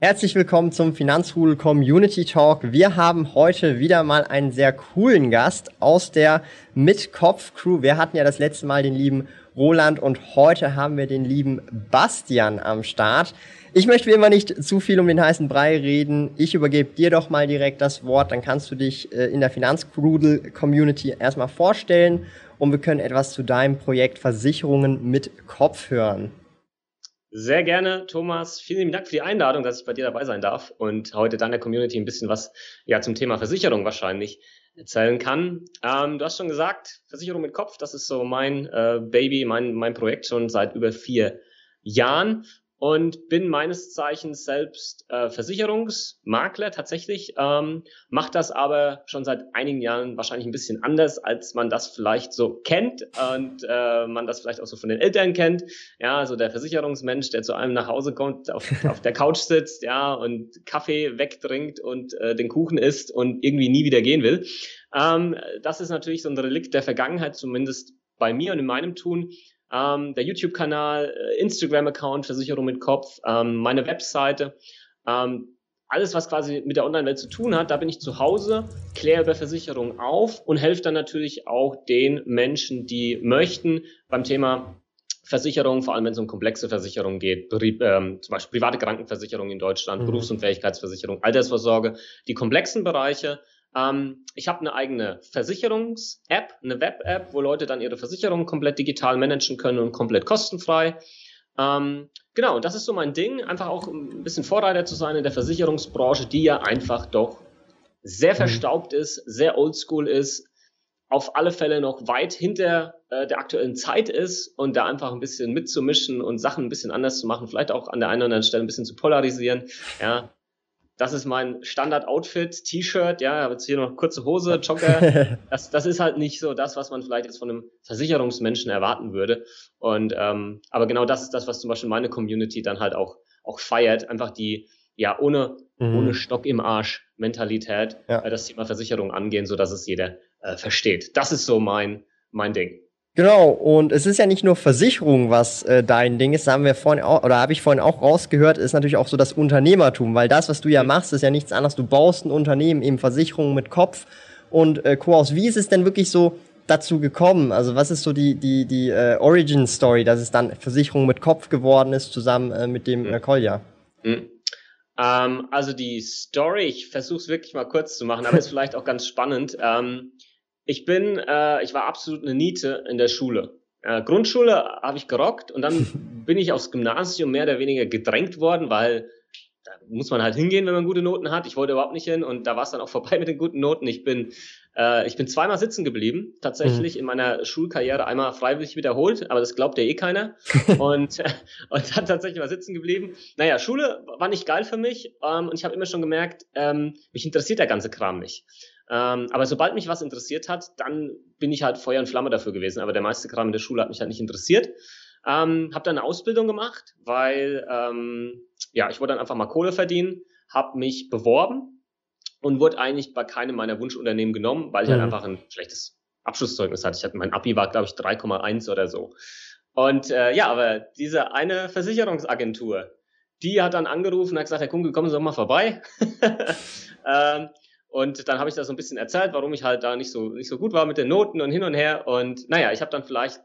Herzlich willkommen zum Finanzrudel Community Talk. Wir haben heute wieder mal einen sehr coolen Gast aus der Mit-Kopf-Crew. Wir hatten ja das letzte Mal den lieben Roland und heute haben wir den lieben Bastian am Start. Ich möchte wie immer nicht zu viel um den heißen Brei reden. Ich übergebe dir doch mal direkt das Wort. Dann kannst du dich äh, in der Finanzrudel Community erstmal vorstellen und wir können etwas zu deinem Projekt Versicherungen mit Kopf hören. Sehr gerne, Thomas. Vielen lieben Dank für die Einladung, dass ich bei dir dabei sein darf und heute dann der Community ein bisschen was ja zum Thema Versicherung wahrscheinlich erzählen kann. Ähm, du hast schon gesagt, Versicherung mit Kopf, das ist so mein äh, Baby, mein, mein Projekt schon seit über vier Jahren und bin meines Zeichens selbst äh, Versicherungsmakler tatsächlich, ähm, mache das aber schon seit einigen Jahren wahrscheinlich ein bisschen anders, als man das vielleicht so kennt und äh, man das vielleicht auch so von den Eltern kennt. Ja, also der Versicherungsmensch, der zu einem nach Hause kommt, auf, auf der Couch sitzt, ja, und Kaffee wegtrinkt und äh, den Kuchen isst und irgendwie nie wieder gehen will. Ähm, das ist natürlich so ein Relikt der Vergangenheit, zumindest bei mir und in meinem Tun ähm, der YouTube-Kanal, äh, Instagram-Account Versicherung mit Kopf, ähm, meine Webseite. Ähm, alles, was quasi mit der Online-Welt zu tun hat, da bin ich zu Hause, kläre über Versicherungen auf und helfe dann natürlich auch den Menschen, die möchten, beim Thema Versicherung, vor allem wenn es um komplexe Versicherungen geht, ähm, zum Beispiel private Krankenversicherung in Deutschland, mhm. Berufsunfähigkeitsversicherung, Altersvorsorge, die komplexen Bereiche ähm, ich habe eine eigene Versicherungs-App, eine Web-App, wo Leute dann ihre Versicherungen komplett digital managen können und komplett kostenfrei. Ähm, genau, das ist so mein Ding, einfach auch ein bisschen Vorreiter zu sein in der Versicherungsbranche, die ja einfach doch sehr mhm. verstaubt ist, sehr oldschool ist, auf alle Fälle noch weit hinter äh, der aktuellen Zeit ist und da einfach ein bisschen mitzumischen und Sachen ein bisschen anders zu machen, vielleicht auch an der einen oder anderen Stelle ein bisschen zu polarisieren. Ja, das ist mein Standard-Outfit, T-Shirt, ja, habe jetzt hier noch kurze Hose, Jogger. Das, das ist halt nicht so das, was man vielleicht jetzt von einem Versicherungsmenschen erwarten würde. Und ähm, aber genau das ist das, was zum Beispiel meine Community dann halt auch auch feiert, einfach die ja ohne mhm. ohne Stock im Arsch Mentalität ja. äh, das Thema Versicherung angehen, so dass es jeder äh, versteht. Das ist so mein mein Ding. Genau, und es ist ja nicht nur Versicherung, was äh, dein Ding ist, haben wir vorhin auch, oder habe ich vorhin auch rausgehört, ist natürlich auch so das Unternehmertum, weil das, was du ja machst, ist ja nichts anderes. Du baust ein Unternehmen, eben Versicherungen mit Kopf und äh, Co. aus. Wie ist es denn wirklich so dazu gekommen? Also was ist so die, die, die äh, Origin Story, dass es dann Versicherung mit Kopf geworden ist, zusammen äh, mit dem äh, Kolja? Mhm. Ähm, also die Story, ich versuche es wirklich mal kurz zu machen, aber ist vielleicht auch ganz spannend. Ähm, ich bin, äh, ich war absolut eine Niete in der Schule. Äh, Grundschule habe ich gerockt und dann bin ich aufs Gymnasium mehr oder weniger gedrängt worden, weil da muss man halt hingehen, wenn man gute Noten hat. Ich wollte überhaupt nicht hin und da war es dann auch vorbei mit den guten Noten. Ich bin, äh, ich bin zweimal sitzen geblieben, tatsächlich mhm. in meiner Schulkarriere, einmal freiwillig wiederholt, aber das glaubt ja eh keiner. und, und dann tatsächlich mal sitzen geblieben. Naja, Schule war nicht geil für mich ähm, und ich habe immer schon gemerkt, ähm, mich interessiert der ganze Kram nicht. Ähm, aber sobald mich was interessiert hat, dann bin ich halt Feuer und Flamme dafür gewesen. Aber der meiste Kram in der Schule hat mich halt nicht interessiert. Ähm, habe dann eine Ausbildung gemacht, weil ähm, ja, ich wollte dann einfach mal Kohle verdienen, habe mich beworben und wurde eigentlich bei keinem meiner Wunschunternehmen genommen, weil ich halt mhm. halt einfach ein schlechtes Abschlusszeugnis hatte. Ich hatte mein Abi war glaube ich 3,1 oder so. Und äh, ja, aber diese eine Versicherungsagentur, die hat dann angerufen und hat gesagt, Herr Kunkel, kommen Sie doch mal vorbei. ähm, und dann habe ich da so ein bisschen erzählt, warum ich halt da nicht so, nicht so gut war mit den Noten und hin und her. Und naja, ich habe dann vielleicht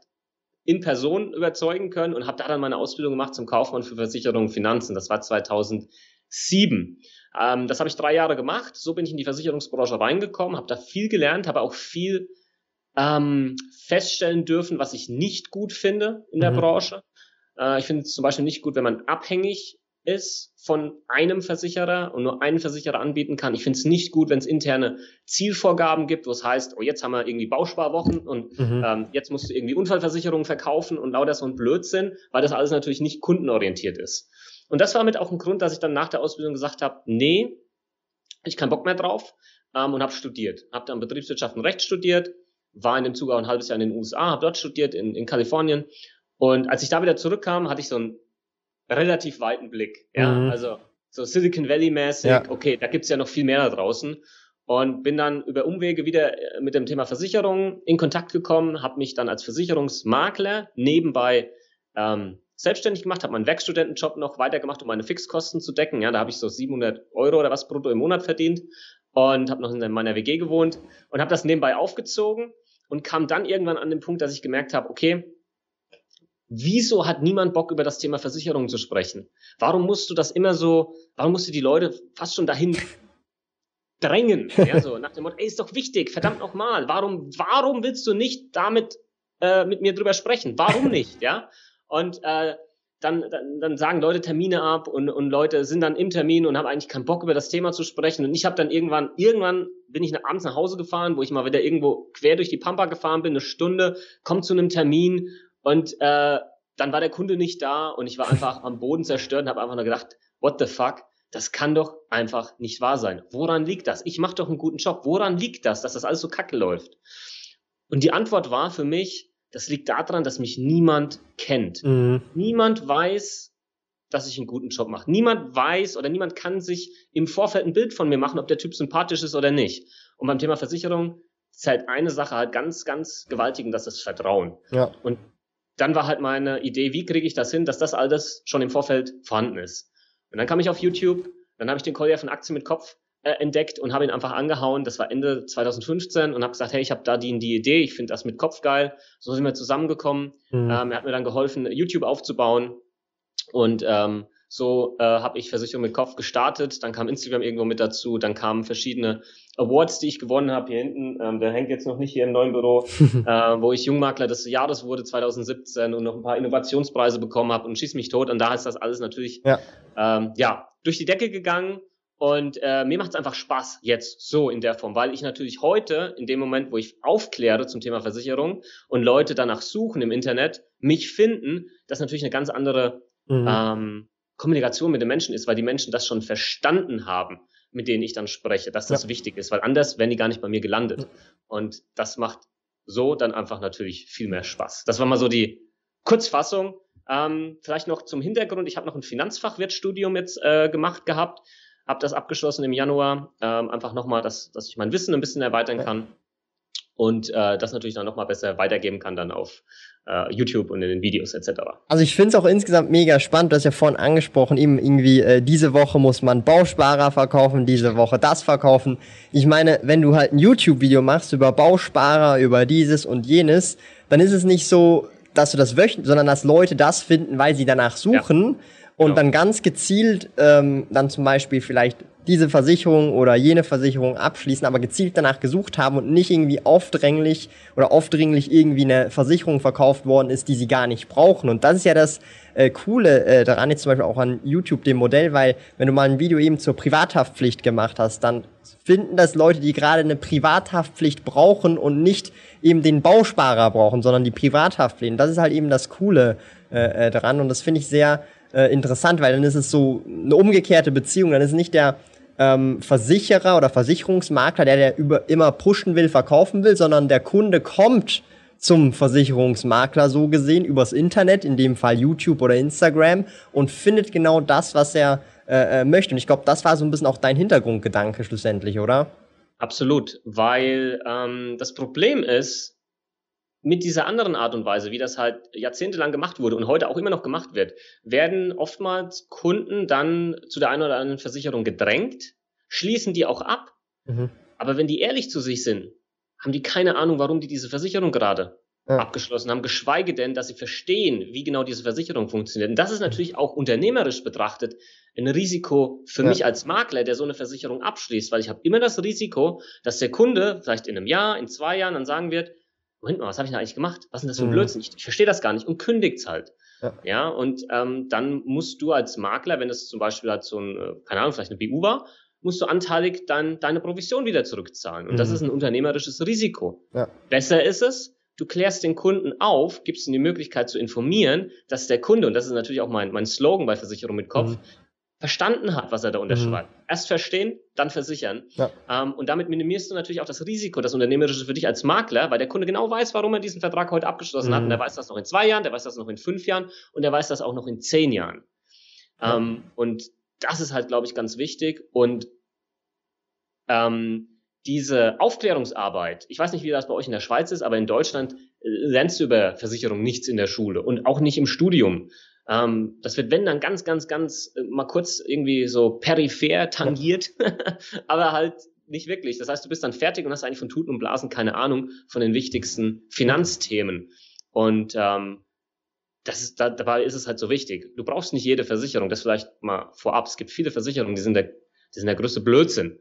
in Person überzeugen können und habe da dann meine Ausbildung gemacht zum Kaufmann für Versicherungen und Finanzen. Das war 2007. Ähm, das habe ich drei Jahre gemacht. So bin ich in die Versicherungsbranche reingekommen, habe da viel gelernt, habe auch viel ähm, feststellen dürfen, was ich nicht gut finde in der mhm. Branche. Äh, ich finde es zum Beispiel nicht gut, wenn man abhängig ist von einem Versicherer und nur einen Versicherer anbieten kann. Ich finde es nicht gut, wenn es interne Zielvorgaben gibt, wo es heißt, oh, jetzt haben wir irgendwie Bausparwochen und mhm. ähm, jetzt musst du irgendwie Unfallversicherungen verkaufen und lauter so ein Blödsinn, weil das alles natürlich nicht kundenorientiert ist. Und das war mit auch ein Grund, dass ich dann nach der Ausbildung gesagt habe, nee, ich keinen Bock mehr drauf ähm, und habe studiert. Habe dann Betriebswirtschaft und Recht studiert, war in dem Zuge auch ein halbes Jahr in den USA, habe dort studiert, in, in Kalifornien. Und als ich da wieder zurückkam, hatte ich so einen relativ weiten Blick. Ja, mhm. also so Silicon Valley mäßig, ja. okay, da gibt's ja noch viel mehr da draußen. Und bin dann über Umwege wieder äh, mit dem Thema Versicherung in Kontakt gekommen, habe mich dann als Versicherungsmakler nebenbei ähm, selbstständig gemacht, habe meinen Werkstudentenjob noch weitergemacht, um meine Fixkosten zu decken. Ja, da habe ich so 700 Euro oder was brutto im Monat verdient und habe noch in meiner WG gewohnt und habe das nebenbei aufgezogen und kam dann irgendwann an den Punkt, dass ich gemerkt habe, okay, wieso hat niemand Bock über das Thema Versicherung zu sprechen? Warum musst du das immer so, warum musst du die Leute fast schon dahin drängen? Ja, so nach dem Motto, ey, ist doch wichtig, verdammt nochmal, warum, warum willst du nicht damit äh, mit mir drüber sprechen? Warum nicht? Ja? Und äh, dann, dann, dann sagen Leute Termine ab und, und Leute sind dann im Termin und haben eigentlich keinen Bock über das Thema zu sprechen. Und ich habe dann irgendwann, irgendwann bin ich abends nach Hause gefahren, wo ich mal wieder irgendwo quer durch die Pampa gefahren bin, eine Stunde, komme zu einem Termin und äh, dann war der Kunde nicht da und ich war einfach am Boden zerstört und habe einfach nur gedacht, what the fuck? Das kann doch einfach nicht wahr sein. Woran liegt das? Ich mache doch einen guten Job. Woran liegt das, dass das alles so kacke läuft? Und die Antwort war für mich, das liegt daran, dass mich niemand kennt. Mhm. Niemand weiß, dass ich einen guten Job mache. Niemand weiß oder niemand kann sich im Vorfeld ein Bild von mir machen, ob der Typ sympathisch ist oder nicht. Und beim Thema Versicherung ist halt eine Sache halt ganz, ganz gewaltig und das ist Vertrauen. Ja. Und dann war halt meine Idee, wie kriege ich das hin, dass das alles schon im Vorfeld vorhanden ist. Und dann kam ich auf YouTube, dann habe ich den Collier von Aktien mit Kopf äh, entdeckt und habe ihn einfach angehauen. Das war Ende 2015 und habe gesagt, hey, ich habe da die, die Idee, ich finde das mit Kopf geil. So sind wir zusammengekommen. Mhm. Ähm, er hat mir dann geholfen, YouTube aufzubauen und ähm, so äh, habe ich Versicherung mit Kopf gestartet. Dann kam Instagram irgendwo mit dazu. Dann kamen verschiedene Awards, die ich gewonnen habe. Hier hinten, ähm, der hängt jetzt noch nicht hier im neuen Büro, äh, wo ich Jungmakler des Jahres wurde 2017 und noch ein paar Innovationspreise bekommen habe und schieß mich tot. Und da ist das alles natürlich ja, ähm, ja durch die Decke gegangen. Und äh, mir macht es einfach Spaß jetzt so in der Form, weil ich natürlich heute, in dem Moment, wo ich aufkläre zum Thema Versicherung und Leute danach suchen im Internet, mich finden, das natürlich eine ganz andere mhm. ähm, Kommunikation mit den Menschen ist, weil die Menschen das schon verstanden haben, mit denen ich dann spreche, dass das ja. wichtig ist, weil anders wären die gar nicht bei mir gelandet. Ja. Und das macht so dann einfach natürlich viel mehr Spaß. Das war mal so die Kurzfassung. Ähm, vielleicht noch zum Hintergrund. Ich habe noch ein Finanzfachwirtstudium jetzt äh, gemacht gehabt habe das abgeschlossen im Januar, ähm, einfach nochmal, dass, dass ich mein Wissen ein bisschen erweitern kann und äh, das natürlich dann nochmal besser weitergeben kann dann auf äh, YouTube und in den Videos etc. Also ich finde es auch insgesamt mega spannend, du hast ja vorhin angesprochen, eben irgendwie äh, diese Woche muss man Bausparer verkaufen, diese Woche das verkaufen. Ich meine, wenn du halt ein YouTube-Video machst über Bausparer, über dieses und jenes, dann ist es nicht so, dass du das wöchentlich, sondern dass Leute das finden, weil sie danach suchen. Ja und ja. dann ganz gezielt ähm, dann zum Beispiel vielleicht diese Versicherung oder jene Versicherung abschließen, aber gezielt danach gesucht haben und nicht irgendwie aufdringlich oder aufdringlich irgendwie eine Versicherung verkauft worden ist, die sie gar nicht brauchen. Und das ist ja das äh, Coole äh, daran jetzt zum Beispiel auch an YouTube dem Modell, weil wenn du mal ein Video eben zur Privathaftpflicht gemacht hast, dann finden das Leute, die gerade eine Privathaftpflicht brauchen und nicht eben den Bausparer brauchen, sondern die Privathaftpflicht. Das ist halt eben das Coole äh, äh daran und das finde ich sehr äh, interessant, weil dann ist es so eine umgekehrte Beziehung. Dann ist nicht der ähm, Versicherer oder Versicherungsmakler, der, der über, immer pushen will, verkaufen will, sondern der Kunde kommt zum Versicherungsmakler so gesehen übers Internet, in dem Fall YouTube oder Instagram und findet genau das, was er äh, äh möchte. Und ich glaube, das war so ein bisschen auch dein Hintergrundgedanke schlussendlich, oder? Absolut, weil ähm, das Problem ist, mit dieser anderen Art und Weise, wie das halt jahrzehntelang gemacht wurde und heute auch immer noch gemacht wird, werden oftmals Kunden dann zu der einen oder anderen Versicherung gedrängt, schließen die auch ab. Mhm. Aber wenn die ehrlich zu sich sind, haben die keine Ahnung, warum die diese Versicherung gerade ja. abgeschlossen haben, geschweige denn, dass sie verstehen, wie genau diese Versicherung funktioniert. Und das ist natürlich auch unternehmerisch betrachtet ein Risiko für ja. mich als Makler, der so eine Versicherung abschließt, weil ich habe immer das Risiko, dass der Kunde vielleicht in einem Jahr, in zwei Jahren dann sagen wird, Moment mal, was habe ich denn eigentlich gemacht? Was ist denn das für ein mhm. Blödsinn? Ich, ich verstehe das gar nicht und kündigt's halt. Ja, ja und ähm, dann musst du als Makler, wenn es zum Beispiel halt so ein, äh, keine Ahnung, vielleicht eine BU war, musst du anteilig dann deine Provision wieder zurückzahlen. Und mhm. das ist ein unternehmerisches Risiko. Ja. Besser ist es, du klärst den Kunden auf, gibst ihm die Möglichkeit zu informieren, dass der Kunde, und das ist natürlich auch mein, mein Slogan bei Versicherung mit Kopf, mhm. Verstanden hat, was er da unterschreibt. Mhm. Erst verstehen, dann versichern. Ja. Ähm, und damit minimierst du natürlich auch das Risiko, das Unternehmerische für dich als Makler, weil der Kunde genau weiß, warum er diesen Vertrag heute abgeschlossen mhm. hat. Und der weiß das noch in zwei Jahren, der weiß das noch in fünf Jahren und der weiß das auch noch in zehn Jahren. Ja. Ähm, und das ist halt, glaube ich, ganz wichtig. Und ähm, diese Aufklärungsarbeit, ich weiß nicht, wie das bei euch in der Schweiz ist, aber in Deutschland äh, lernst du über Versicherung nichts in der Schule und auch nicht im Studium. Ähm, das wird, wenn dann ganz, ganz, ganz äh, mal kurz irgendwie so peripher tangiert, aber halt nicht wirklich. Das heißt, du bist dann fertig und hast eigentlich von Tuten und Blasen keine Ahnung von den wichtigsten Finanzthemen. Und ähm, das ist, da, dabei ist es halt so wichtig. Du brauchst nicht jede Versicherung, das vielleicht mal vorab. Es gibt viele Versicherungen, die sind der, die sind der größte Blödsinn.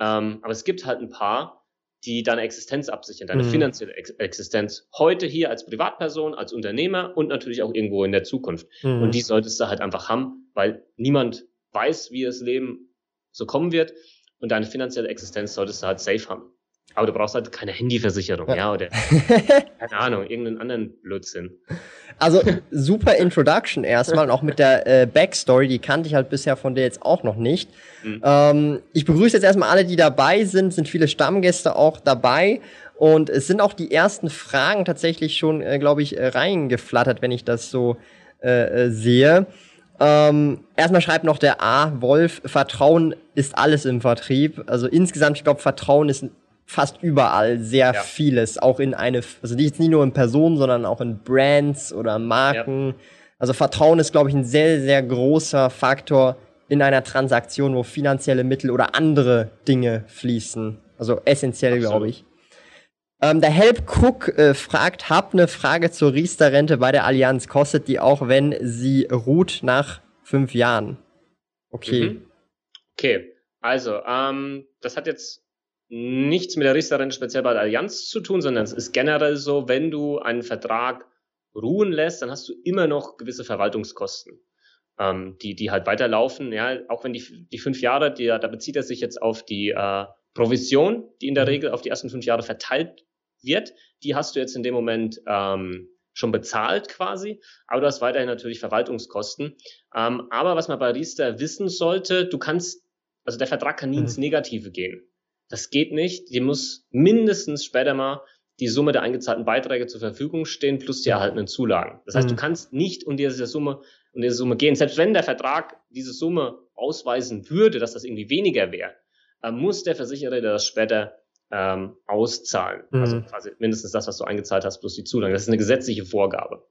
Ähm, aber es gibt halt ein paar, die deine Existenz absichern, deine mhm. finanzielle Ex Existenz. Heute hier als Privatperson, als Unternehmer und natürlich auch irgendwo in der Zukunft. Mhm. Und die solltest du halt einfach haben, weil niemand weiß, wie das Leben so kommen wird. Und deine finanzielle Existenz solltest du halt safe haben. Aber du brauchst halt keine Handyversicherung, ja, ja oder keine Ahnung, irgendeinen anderen Blödsinn. Also super Introduction erstmal, auch mit der äh, Backstory, die kannte ich halt bisher von dir jetzt auch noch nicht. Mhm. Ähm, ich begrüße jetzt erstmal alle, die dabei sind, sind viele Stammgäste auch dabei. Und es sind auch die ersten Fragen tatsächlich schon, äh, glaube ich, äh, reingeflattert, wenn ich das so äh, äh, sehe. Ähm, erstmal schreibt noch der A, Wolf, Vertrauen ist alles im Vertrieb. Also insgesamt, ich glaube, Vertrauen ist fast überall sehr ja. vieles, auch in eine, also nicht nur in Personen, sondern auch in Brands oder Marken. Ja. Also Vertrauen ist, glaube ich, ein sehr, sehr großer Faktor in einer Transaktion, wo finanzielle Mittel oder andere Dinge fließen. Also essentiell, glaube ich. Ähm, der Help Cook äh, fragt, hab eine Frage zur Riester-Rente bei der Allianz. Kostet die auch, wenn sie ruht nach fünf Jahren? Okay. Mhm. Okay, also ähm, das hat jetzt nichts mit der Riester-Rente speziell bei der Allianz zu tun, sondern es ist generell so, wenn du einen Vertrag ruhen lässt, dann hast du immer noch gewisse Verwaltungskosten, ähm, die, die halt weiterlaufen. Ja, auch wenn die, die fünf Jahre, die, da bezieht er sich jetzt auf die äh, Provision, die in der mhm. Regel auf die ersten fünf Jahre verteilt wird, die hast du jetzt in dem Moment ähm, schon bezahlt quasi, aber du hast weiterhin natürlich Verwaltungskosten. Ähm, aber was man bei Riester wissen sollte, du kannst, also der Vertrag kann nie mhm. ins Negative gehen. Das geht nicht. Die muss mindestens später mal die Summe der eingezahlten Beiträge zur Verfügung stehen plus die erhaltenen Zulagen. Das heißt, mhm. du kannst nicht um diese Summe um diese Summe gehen. Selbst wenn der Vertrag diese Summe ausweisen würde, dass das irgendwie weniger wäre, äh, muss der Versicherer das später ähm, auszahlen. Mhm. Also quasi mindestens das, was du eingezahlt hast, plus die Zulagen. Das ist eine gesetzliche Vorgabe.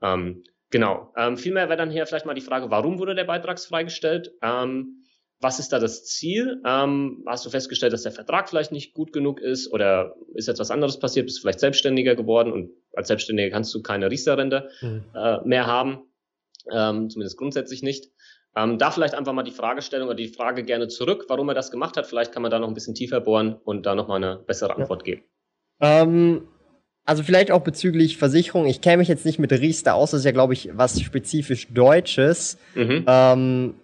Ähm, genau. Ähm, vielmehr wäre dann hier vielleicht mal die Frage, warum wurde der Beitragsfrei gestellt? Ähm, was ist da das Ziel? Ähm, hast du festgestellt, dass der Vertrag vielleicht nicht gut genug ist oder ist etwas anderes passiert? Bist du vielleicht selbstständiger geworden und als Selbstständiger kannst du keine Riester-Rente mhm. äh, mehr haben, ähm, zumindest grundsätzlich nicht. Ähm, da vielleicht einfach mal die Fragestellung oder die Frage gerne zurück, warum er das gemacht hat. Vielleicht kann man da noch ein bisschen tiefer bohren und da nochmal eine bessere Antwort ja. geben. Ähm, also vielleicht auch bezüglich Versicherung. Ich kenne mich jetzt nicht mit Riester aus. Das ist ja, glaube ich, was spezifisch Deutsches. Mhm. Ähm,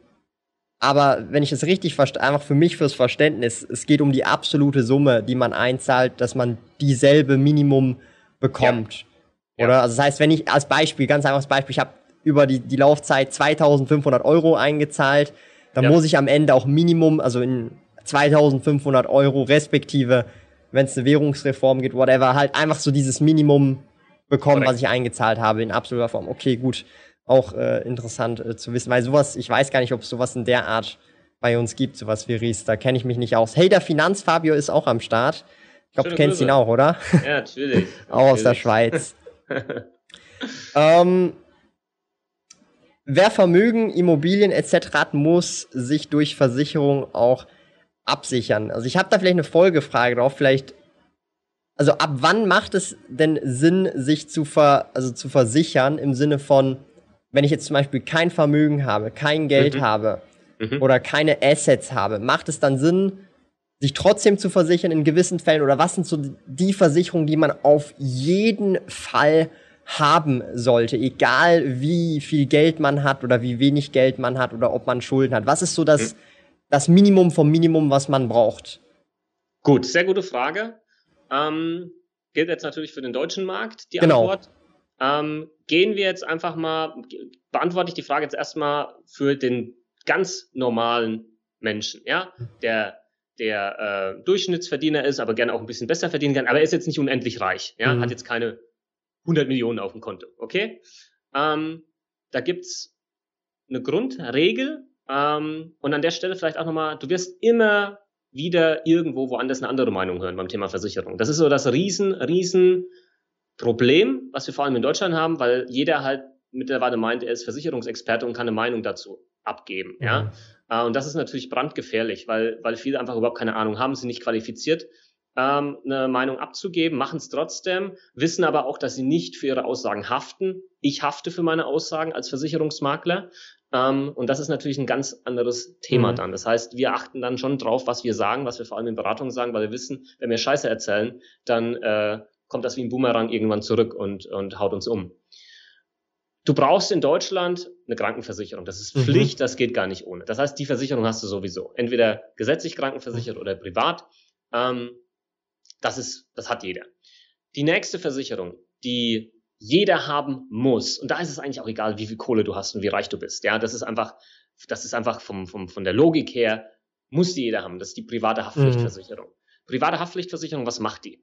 aber wenn ich es richtig verstehe, einfach für mich fürs Verständnis, es geht um die absolute Summe, die man einzahlt, dass man dieselbe Minimum bekommt. Ja. Oder? Also das heißt, wenn ich als Beispiel, ganz einfaches Beispiel, ich habe über die, die Laufzeit 2500 Euro eingezahlt, dann ja. muss ich am Ende auch Minimum, also in 2500 Euro respektive, wenn es eine Währungsreform gibt, whatever, halt einfach so dieses Minimum bekommen, Correct. was ich eingezahlt habe in absoluter Form. Okay, gut auch äh, interessant äh, zu wissen, weil sowas, ich weiß gar nicht, ob es sowas in der Art bei uns gibt, sowas wie Ries, da kenne ich mich nicht aus. Hey, der Finanzfabio ist auch am Start. Ich glaube, du kennst Grüße. ihn auch, oder? Ja, natürlich. auch aus der Schweiz. ähm, wer Vermögen, Immobilien etc. hat, muss sich durch Versicherung auch absichern. Also ich habe da vielleicht eine Folgefrage drauf, vielleicht also ab wann macht es denn Sinn, sich zu, ver, also zu versichern im Sinne von, wenn ich jetzt zum Beispiel kein Vermögen habe, kein Geld mhm. habe mhm. oder keine Assets habe, macht es dann Sinn, sich trotzdem zu versichern in gewissen Fällen? Oder was sind so die Versicherungen, die man auf jeden Fall haben sollte, egal wie viel Geld man hat oder wie wenig Geld man hat oder ob man Schulden hat? Was ist so das, mhm. das Minimum vom Minimum, was man braucht? Gut, sehr gute Frage. Ähm, gilt jetzt natürlich für den deutschen Markt, die genau. Antwort. Ähm, gehen wir jetzt einfach mal, beantworte ich die Frage jetzt erstmal für den ganz normalen Menschen, ja, der der äh, Durchschnittsverdiener ist, aber gerne auch ein bisschen besser verdienen kann, aber er ist jetzt nicht unendlich reich, ja, mhm. hat jetzt keine 100 Millionen auf dem Konto, okay? Ähm, da gibt's eine Grundregel ähm, und an der Stelle vielleicht auch nochmal, du wirst immer wieder irgendwo woanders eine andere Meinung hören beim Thema Versicherung. Das ist so das riesen, riesen Problem, was wir vor allem in Deutschland haben, weil jeder halt mittlerweile meint, er ist Versicherungsexperte und kann eine Meinung dazu abgeben. Mhm. Ja? Äh, und das ist natürlich brandgefährlich, weil, weil viele einfach überhaupt keine Ahnung haben, sind nicht qualifiziert, ähm, eine Meinung abzugeben, machen es trotzdem, wissen aber auch, dass sie nicht für ihre Aussagen haften. Ich hafte für meine Aussagen als Versicherungsmakler. Ähm, und das ist natürlich ein ganz anderes Thema mhm. dann. Das heißt, wir achten dann schon drauf, was wir sagen, was wir vor allem in Beratungen sagen, weil wir wissen, wenn wir Scheiße erzählen, dann äh, kommt das wie ein Boomerang irgendwann zurück und, und haut uns um. Du brauchst in Deutschland eine Krankenversicherung. Das ist mhm. Pflicht, mhm. das geht gar nicht ohne. Das heißt, die Versicherung hast du sowieso. Entweder gesetzlich krankenversichert oder privat. Ähm, das ist, das hat jeder. Die nächste Versicherung, die jeder haben muss, und da ist es eigentlich auch egal, wie viel Kohle du hast und wie reich du bist. Ja, das ist einfach, das ist einfach vom, vom, von der Logik her, muss die jeder haben. Das ist die private Haftpflichtversicherung. Mhm. Private Haftpflichtversicherung, was macht die?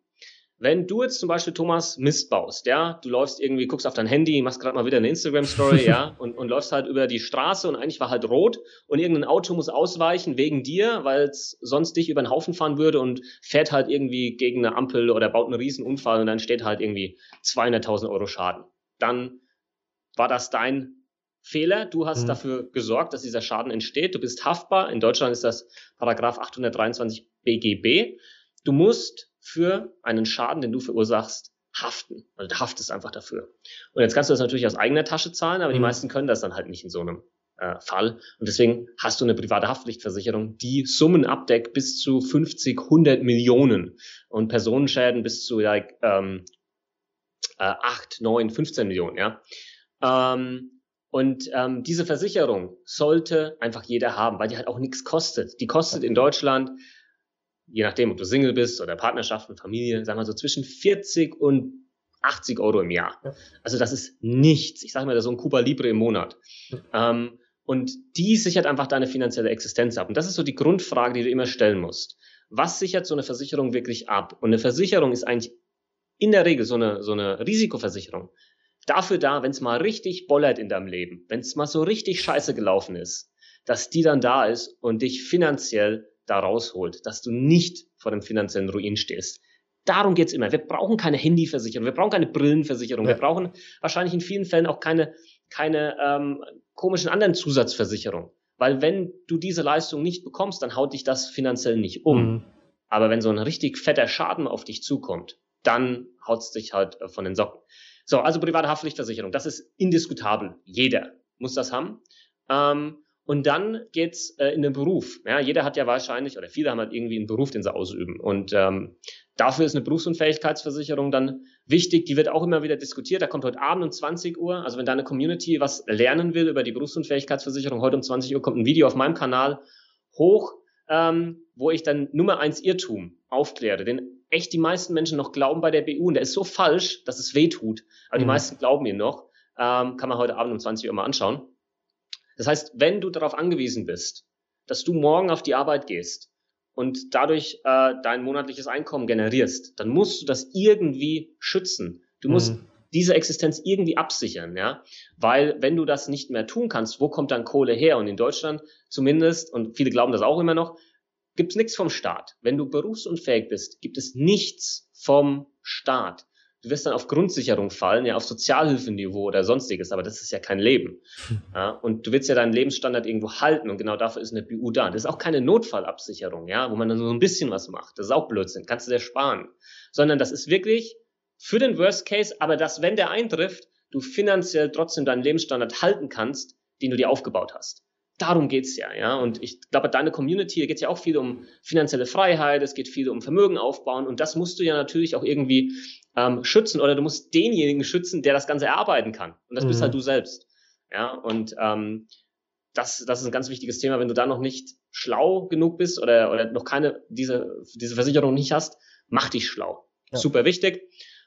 Wenn du jetzt zum Beispiel, Thomas, Mist baust, ja, du läufst irgendwie, guckst auf dein Handy, machst gerade mal wieder eine Instagram-Story, ja, und, und läufst halt über die Straße und eigentlich war halt rot und irgendein Auto muss ausweichen wegen dir, weil es sonst dich über den Haufen fahren würde und fährt halt irgendwie gegen eine Ampel oder baut einen riesen Unfall und dann steht halt irgendwie 200.000 Euro Schaden. Dann war das dein Fehler. Du hast mhm. dafür gesorgt, dass dieser Schaden entsteht. Du bist haftbar. In Deutschland ist das Paragraph 823 BGB. Du musst für einen Schaden, den du verursachst, haften. Also du haftest einfach dafür. Und jetzt kannst du das natürlich aus eigener Tasche zahlen, aber mhm. die meisten können das dann halt nicht in so einem äh, Fall. Und deswegen hast du eine private Haftpflichtversicherung, die Summen abdeckt bis zu 50, 100 Millionen und Personenschäden bis zu like, ähm, äh, 8, 9, 15 Millionen. Ja. Ähm, und ähm, diese Versicherung sollte einfach jeder haben, weil die halt auch nichts kostet. Die kostet in Deutschland je nachdem, ob du Single bist oder Partnerschaft und Familie, sagen wir so zwischen 40 und 80 Euro im Jahr. Also das ist nichts. Ich sage mal, das ist so ein Cuba Libre im Monat. Ähm, und die sichert einfach deine finanzielle Existenz ab. Und das ist so die Grundfrage, die du immer stellen musst. Was sichert so eine Versicherung wirklich ab? Und eine Versicherung ist eigentlich in der Regel so eine, so eine Risikoversicherung. Dafür da, wenn es mal richtig bollert in deinem Leben, wenn es mal so richtig scheiße gelaufen ist, dass die dann da ist und dich finanziell da rausholt, dass du nicht vor dem finanziellen Ruin stehst. Darum geht's immer. Wir brauchen keine Handyversicherung, wir brauchen keine Brillenversicherung, ja. wir brauchen wahrscheinlich in vielen Fällen auch keine, keine ähm, komischen anderen Zusatzversicherungen. Weil wenn du diese Leistung nicht bekommst, dann haut dich das finanziell nicht um. Mhm. Aber wenn so ein richtig fetter Schaden auf dich zukommt, dann haut's dich halt äh, von den Socken. So, also private Haftpflichtversicherung, das ist indiskutabel. Jeder muss das haben. Ähm, und dann geht's äh, in den Beruf. Ja, jeder hat ja wahrscheinlich, oder viele haben halt irgendwie einen Beruf, den sie ausüben. Und ähm, dafür ist eine Berufsunfähigkeitsversicherung dann wichtig. Die wird auch immer wieder diskutiert. Da kommt heute Abend um 20 Uhr. Also wenn deine Community was lernen will über die Berufsunfähigkeitsversicherung, heute um 20 Uhr kommt ein Video auf meinem Kanal hoch, ähm, wo ich dann Nummer eins Irrtum aufkläre. Denn echt die meisten Menschen noch glauben bei der BU und der ist so falsch, dass es weh tut. Aber mhm. die meisten glauben ihn noch. Ähm, kann man heute Abend um 20 Uhr mal anschauen. Das heißt, wenn du darauf angewiesen bist, dass du morgen auf die Arbeit gehst und dadurch äh, dein monatliches Einkommen generierst, dann musst du das irgendwie schützen. Du musst mhm. diese Existenz irgendwie absichern, ja, weil wenn du das nicht mehr tun kannst, wo kommt dann Kohle her? Und in Deutschland zumindest und viele glauben das auch immer noch, gibt es nichts vom Staat. Wenn du berufsunfähig bist, gibt es nichts vom Staat du wirst dann auf Grundsicherung fallen, ja, auf Sozialhilfeniveau oder sonstiges, aber das ist ja kein Leben. Ja, und du willst ja deinen Lebensstandard irgendwo halten und genau dafür ist eine BU da. Das ist auch keine Notfallabsicherung, ja, wo man dann so ein bisschen was macht. Das ist auch Blödsinn, kannst du dir sparen. Sondern das ist wirklich für den Worst Case, aber dass, wenn der eintrifft, du finanziell trotzdem deinen Lebensstandard halten kannst, den du dir aufgebaut hast. Darum geht's ja, ja. Und ich glaube, deine Community, da geht ja auch viel um finanzielle Freiheit, es geht viel um Vermögen aufbauen und das musst du ja natürlich auch irgendwie ähm, schützen oder du musst denjenigen schützen, der das Ganze erarbeiten kann. Und das mhm. bist halt du selbst. Ja, und ähm, das, das ist ein ganz wichtiges Thema. Wenn du da noch nicht schlau genug bist oder, oder noch keine, diese, diese Versicherung nicht hast, mach dich schlau. Ja. Super wichtig.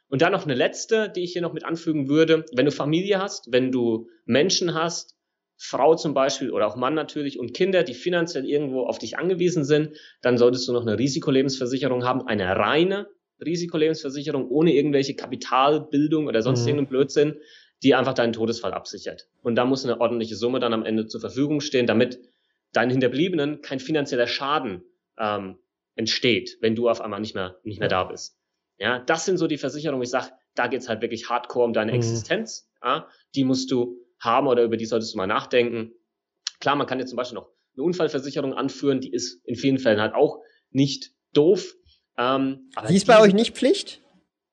Und dann noch eine letzte, die ich hier noch mit anfügen würde. Wenn du Familie hast, wenn du Menschen hast, Frau zum Beispiel oder auch Mann natürlich und Kinder, die finanziell irgendwo auf dich angewiesen sind, dann solltest du noch eine Risikolebensversicherung haben, eine reine Risikolebensversicherung ohne irgendwelche Kapitalbildung oder sonst mhm. irgendeinen Blödsinn, die einfach deinen Todesfall absichert. Und da muss eine ordentliche Summe dann am Ende zur Verfügung stehen, damit deinen Hinterbliebenen kein finanzieller Schaden ähm, entsteht, wenn du auf einmal nicht mehr, nicht mehr da bist. Ja, das sind so die Versicherungen, ich sage, da geht's halt wirklich hardcore um deine mhm. Existenz. Ja, die musst du haben oder über die solltest du mal nachdenken. Klar, man kann jetzt zum Beispiel noch eine Unfallversicherung anführen, die ist in vielen Fällen halt auch nicht doof. Ähm, die ist bei euch nicht Pflicht?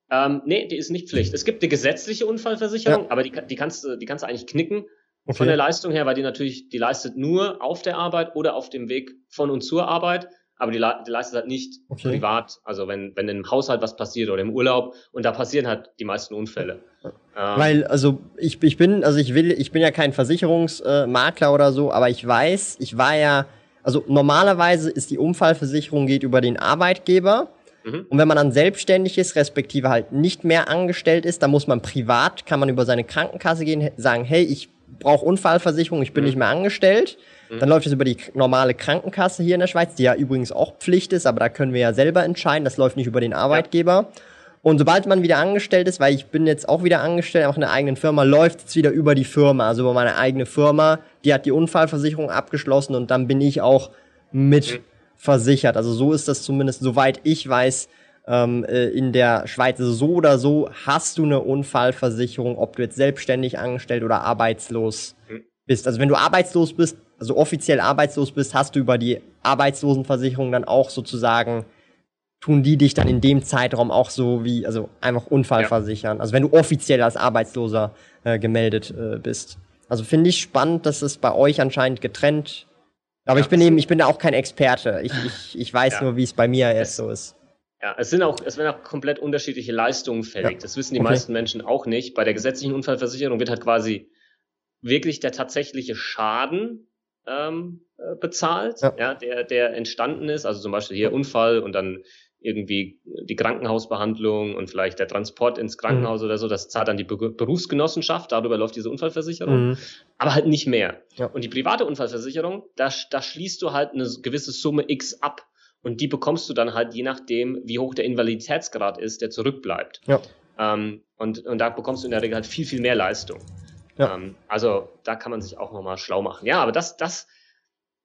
Ähm, nee, die ist nicht Pflicht. Es gibt eine gesetzliche Unfallversicherung, ja. aber die, die, kannst, du, die kannst du eigentlich knicken okay. von der Leistung her, weil die natürlich, die leistet nur auf der Arbeit oder auf dem Weg von und zur Arbeit aber die, die leistet halt nicht okay. privat. Also wenn, wenn im Haushalt was passiert oder im Urlaub und da passieren halt die meisten Unfälle. Ähm, Weil, also ich, ich bin, also ich will, ich bin ja kein Versicherungsmakler oder so, aber ich weiß, ich war ja, also normalerweise ist die Unfallversicherung geht über den Arbeitgeber. Mhm. Und wenn man dann selbstständig ist, respektive halt nicht mehr angestellt ist, dann muss man privat, kann man über seine Krankenkasse gehen, sagen, hey, ich brauche Unfallversicherung, ich bin mhm. nicht mehr angestellt. Mhm. Dann läuft es über die normale Krankenkasse hier in der Schweiz, die ja übrigens auch Pflicht ist, aber da können wir ja selber entscheiden. Das läuft nicht über den Arbeitgeber. Ja. Und sobald man wieder angestellt ist, weil ich bin jetzt auch wieder angestellt, auch in der eigenen Firma, läuft es wieder über die Firma, also über meine eigene Firma. Die hat die Unfallversicherung abgeschlossen und dann bin ich auch mit mhm. versichert. Also so ist das zumindest, soweit ich weiß, ähm, äh, in der Schweiz. Also so oder so hast du eine Unfallversicherung, ob du jetzt selbstständig angestellt oder arbeitslos mhm. bist. Also wenn du arbeitslos bist, also offiziell arbeitslos bist, hast du über die Arbeitslosenversicherung dann auch sozusagen, tun die dich dann in dem Zeitraum auch so wie, also einfach Unfall ja. versichern. Also wenn du offiziell als Arbeitsloser äh, gemeldet äh, bist. Also finde ich spannend, dass es bei euch anscheinend getrennt. Aber ja, ich bin eben, ich bin da auch kein Experte. Ich, ich, ich weiß ja. nur, wie es bei mir jetzt so ist. Ja, es sind auch, es werden auch komplett unterschiedliche Leistungen fällig. Das wissen die okay. meisten Menschen auch nicht. Bei der gesetzlichen Unfallversicherung wird halt quasi wirklich der tatsächliche Schaden ähm, äh, bezahlt, ja. ja. der, der entstanden ist. Also zum Beispiel hier Unfall und dann irgendwie die Krankenhausbehandlung und vielleicht der Transport ins Krankenhaus mhm. oder so, das zahlt dann die Be Berufsgenossenschaft, darüber läuft diese Unfallversicherung, mhm. aber halt nicht mehr. Ja. Und die private Unfallversicherung, da, da schließt du halt eine gewisse Summe X ab und die bekommst du dann halt je nachdem, wie hoch der Invaliditätsgrad ist, der zurückbleibt. Ja. Ähm, und, und da bekommst du in der Regel halt viel, viel mehr Leistung. Ja. Ähm, also da kann man sich auch nochmal schlau machen. Ja, aber das, das,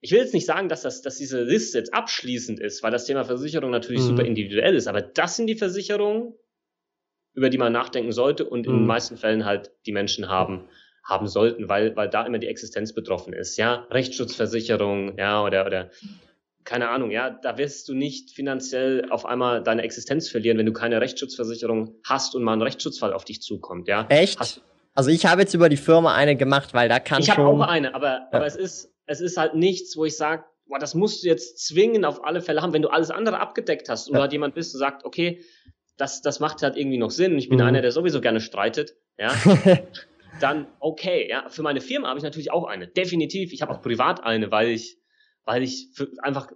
ich will jetzt nicht sagen, dass, das, dass diese Liste jetzt abschließend ist, weil das Thema Versicherung natürlich mhm. super individuell ist, aber das sind die Versicherungen, über die man nachdenken sollte und mhm. in den meisten Fällen halt die Menschen haben, haben sollten, weil, weil da immer die Existenz betroffen ist. Ja, Rechtsschutzversicherung, ja, oder, oder keine Ahnung, ja, da wirst du nicht finanziell auf einmal deine Existenz verlieren, wenn du keine Rechtsschutzversicherung hast und mal ein Rechtsschutzfall auf dich zukommt, ja. Echt? Hast, also ich habe jetzt über die Firma eine gemacht, weil da kann ich schon... Ich habe auch eine, aber, ja. aber es, ist, es ist halt nichts, wo ich sage, boah, das musst du jetzt zwingen auf alle Fälle haben, wenn du alles andere abgedeckt hast oder ja. halt jemand bist, der sagt, okay, das, das macht halt irgendwie noch Sinn. Ich bin mhm. einer, der sowieso gerne streitet, ja. dann okay, ja. Für meine Firma habe ich natürlich auch eine, definitiv. Ich habe auch privat eine, weil ich, weil ich einfach,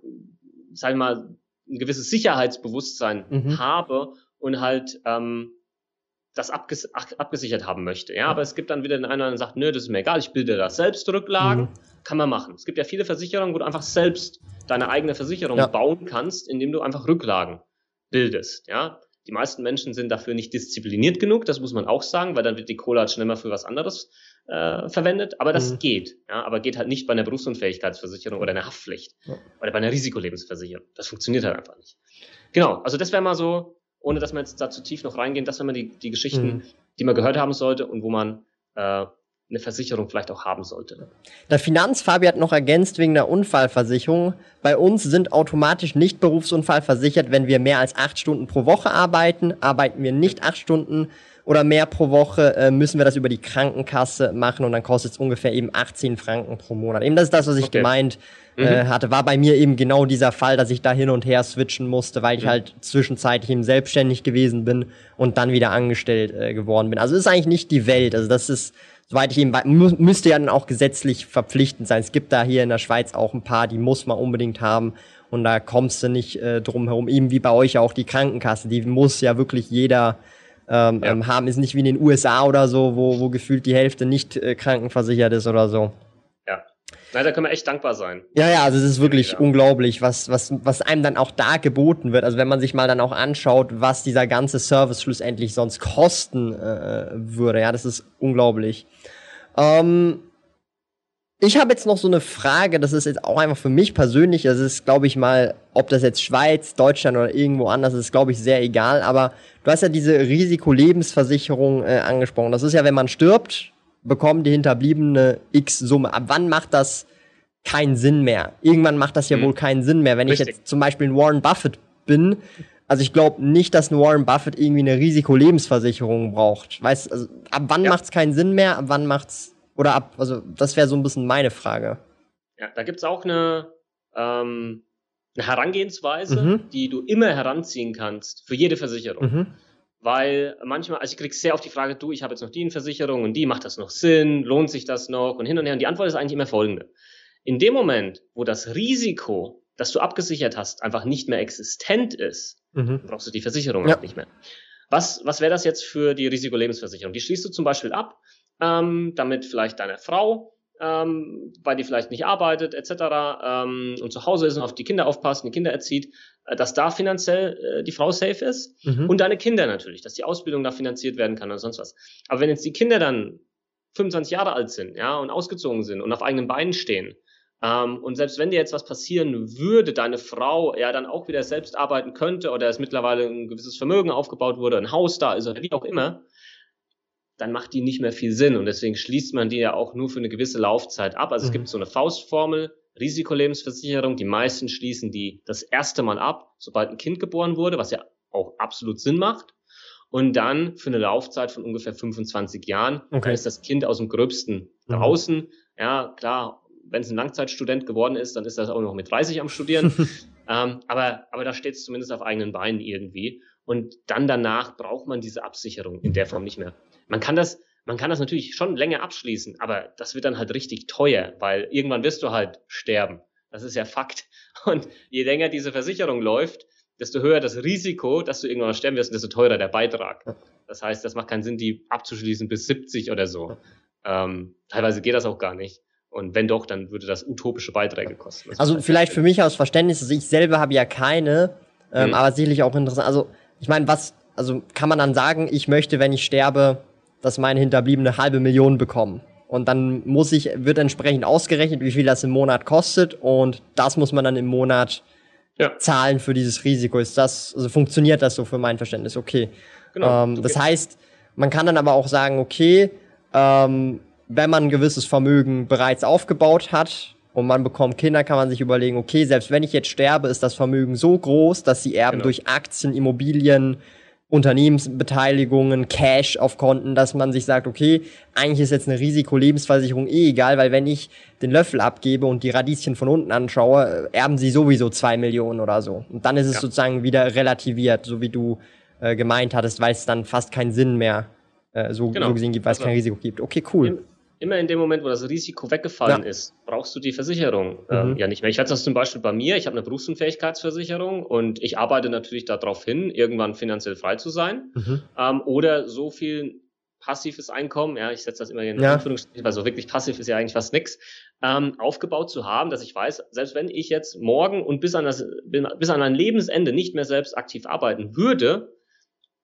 sag ich mal, ein gewisses Sicherheitsbewusstsein mhm. habe und halt ähm, das abges abgesichert haben möchte. Ja, aber es gibt dann wieder den einen, der sagt, nö, das ist mir egal, ich bilde da selbst Rücklagen. Mhm. Kann man machen. Es gibt ja viele Versicherungen, wo du einfach selbst deine eigene Versicherung ja. bauen kannst, indem du einfach Rücklagen bildest. Ja, die meisten Menschen sind dafür nicht diszipliniert genug, das muss man auch sagen, weil dann wird die Kohle halt schnell mal für was anderes äh, verwendet. Aber das mhm. geht. Ja, aber geht halt nicht bei einer Berufsunfähigkeitsversicherung oder einer Haftpflicht ja. oder bei einer Risikolebensversicherung. Das funktioniert halt einfach nicht. Genau, also das wäre mal so ohne dass wir jetzt da zu tief noch reingehen, das sind die, die Geschichten, mhm. die man gehört haben sollte und wo man äh, eine Versicherung vielleicht auch haben sollte. Der Finanzfabi hat noch ergänzt wegen der Unfallversicherung. Bei uns sind automatisch nicht Berufsunfall versichert, wenn wir mehr als acht Stunden pro Woche arbeiten. Arbeiten wir nicht acht Stunden oder mehr pro Woche, äh, müssen wir das über die Krankenkasse machen und dann kostet es ungefähr eben 18 Franken pro Monat. Eben das ist das, was ich okay. gemeint äh, mhm. hatte. War bei mir eben genau dieser Fall, dass ich da hin und her switchen musste, weil ich mhm. halt zwischenzeitlich eben selbstständig gewesen bin und dann wieder angestellt äh, geworden bin. Also ist eigentlich nicht die Welt. Also das ist soweit ich eben weiß, müsste ja dann auch gesetzlich verpflichtend sein. Es gibt da hier in der Schweiz auch ein paar, die muss man unbedingt haben. Und da kommst du nicht äh, drum herum. Eben wie bei euch auch die Krankenkasse, die muss ja wirklich jeder ähm, ja. ähm, haben. Ist nicht wie in den USA oder so, wo, wo gefühlt die Hälfte nicht äh, krankenversichert ist oder so. Nein, da können wir echt dankbar sein. Ja, ja, also es ist wirklich ja. unglaublich, was, was, was einem dann auch da geboten wird. Also wenn man sich mal dann auch anschaut, was dieser ganze Service schlussendlich sonst kosten äh, würde, ja, das ist unglaublich. Ähm, ich habe jetzt noch so eine Frage, das ist jetzt auch einfach für mich persönlich, das ist, glaube ich mal, ob das jetzt Schweiz, Deutschland oder irgendwo anders ist, glaube ich, sehr egal, aber du hast ja diese Risikolebensversicherung äh, angesprochen. Das ist ja, wenn man stirbt, bekommen die Hinterbliebene X Summe. Ab wann macht das keinen Sinn mehr? Irgendwann macht das ja hm. wohl keinen Sinn mehr. Wenn Richtig. ich jetzt zum Beispiel ein Warren Buffett bin, also ich glaube nicht, dass ein Warren Buffett irgendwie eine Risikolebensversicherung braucht. Weißt, also ab wann ja. macht es keinen Sinn mehr? Ab wann macht's oder ab, also das wäre so ein bisschen meine Frage. Ja, da gibt's auch eine, ähm, eine Herangehensweise, mhm. die du immer heranziehen kannst für jede Versicherung. Mhm. Weil manchmal, also ich krieg sehr oft die Frage, du, ich habe jetzt noch die in Versicherung und die, macht das noch Sinn? Lohnt sich das noch? Und hin und her. Und die Antwort ist eigentlich immer folgende. In dem Moment, wo das Risiko, das du abgesichert hast, einfach nicht mehr existent ist, mhm. brauchst du die Versicherung ja. nicht mehr. Was, was wäre das jetzt für die Risikolebensversicherung? Die schließt du zum Beispiel ab ähm, damit vielleicht deine Frau, ähm, weil die vielleicht nicht arbeitet etc. Ähm, und zu Hause ist und auf die Kinder aufpasst, die Kinder erzieht, äh, dass da finanziell äh, die Frau safe ist mhm. und deine Kinder natürlich, dass die Ausbildung da finanziert werden kann oder sonst was. Aber wenn jetzt die Kinder dann 25 Jahre alt sind, ja, und ausgezogen sind und auf eigenen Beinen stehen, ähm, und selbst wenn dir jetzt was passieren würde, deine Frau ja dann auch wieder selbst arbeiten könnte oder es mittlerweile ein gewisses Vermögen aufgebaut wurde, ein Haus da ist oder wie auch immer, dann macht die nicht mehr viel Sinn. Und deswegen schließt man die ja auch nur für eine gewisse Laufzeit ab. Also mhm. es gibt so eine Faustformel, Risikolebensversicherung. Die meisten schließen die das erste Mal ab, sobald ein Kind geboren wurde, was ja auch absolut Sinn macht. Und dann für eine Laufzeit von ungefähr 25 Jahren. Okay. Dann ist das Kind aus dem Gröbsten mhm. draußen. Ja, klar, wenn es ein Langzeitstudent geworden ist, dann ist das auch noch mit 30 am Studieren. ähm, aber, aber da steht es zumindest auf eigenen Beinen irgendwie. Und dann danach braucht man diese Absicherung in der Form nicht mehr. Man kann das, man kann das natürlich schon länger abschließen, aber das wird dann halt richtig teuer, weil irgendwann wirst du halt sterben. Das ist ja Fakt. Und je länger diese Versicherung läuft, desto höher das Risiko, dass du irgendwann sterben wirst, desto teurer der Beitrag. Das heißt, das macht keinen Sinn, die abzuschließen bis 70 oder so. Ähm, teilweise geht das auch gar nicht. Und wenn doch, dann würde das utopische Beiträge kosten. Das also vielleicht für mich aus Verständnis, also ich selber habe ja keine, ähm, hm. aber sicherlich auch interessant. Also ich meine, was, also kann man dann sagen, ich möchte, wenn ich sterbe, dass meine Hinterbliebene halbe Million bekommen. Und dann muss ich, wird entsprechend ausgerechnet, wie viel das im Monat kostet. Und das muss man dann im Monat ja. zahlen für dieses Risiko. Ist das, also funktioniert das so für mein Verständnis? Okay. Genau. Ähm, das heißt, man kann dann aber auch sagen, okay, ähm, wenn man ein gewisses Vermögen bereits aufgebaut hat und man bekommt Kinder, kann man sich überlegen, okay, selbst wenn ich jetzt sterbe, ist das Vermögen so groß, dass die Erben genau. durch Aktien, Immobilien, Unternehmensbeteiligungen, Cash auf Konten, dass man sich sagt, okay, eigentlich ist jetzt eine Risikolebensversicherung eh egal, weil wenn ich den Löffel abgebe und die Radieschen von unten anschaue, erben sie sowieso zwei Millionen oder so. Und dann ist es ja. sozusagen wieder relativiert, so wie du äh, gemeint hattest, weil es dann fast keinen Sinn mehr äh, so, genau. so gesehen gibt, weil es also, kein Risiko gibt. Okay, cool immer in dem Moment, wo das Risiko weggefallen ja. ist, brauchst du die Versicherung ähm, mhm. ja nicht mehr. Ich hatte das zum Beispiel bei mir, ich habe eine Berufsunfähigkeitsversicherung und ich arbeite natürlich darauf hin, irgendwann finanziell frei zu sein mhm. ähm, oder so viel passives Einkommen, ja, ich setze das immer in ja. Anführungsstrichen, weil so wirklich passiv ist ja eigentlich fast nix, ähm, aufgebaut zu haben, dass ich weiß, selbst wenn ich jetzt morgen und bis an, das, bis an ein Lebensende nicht mehr selbst aktiv arbeiten würde,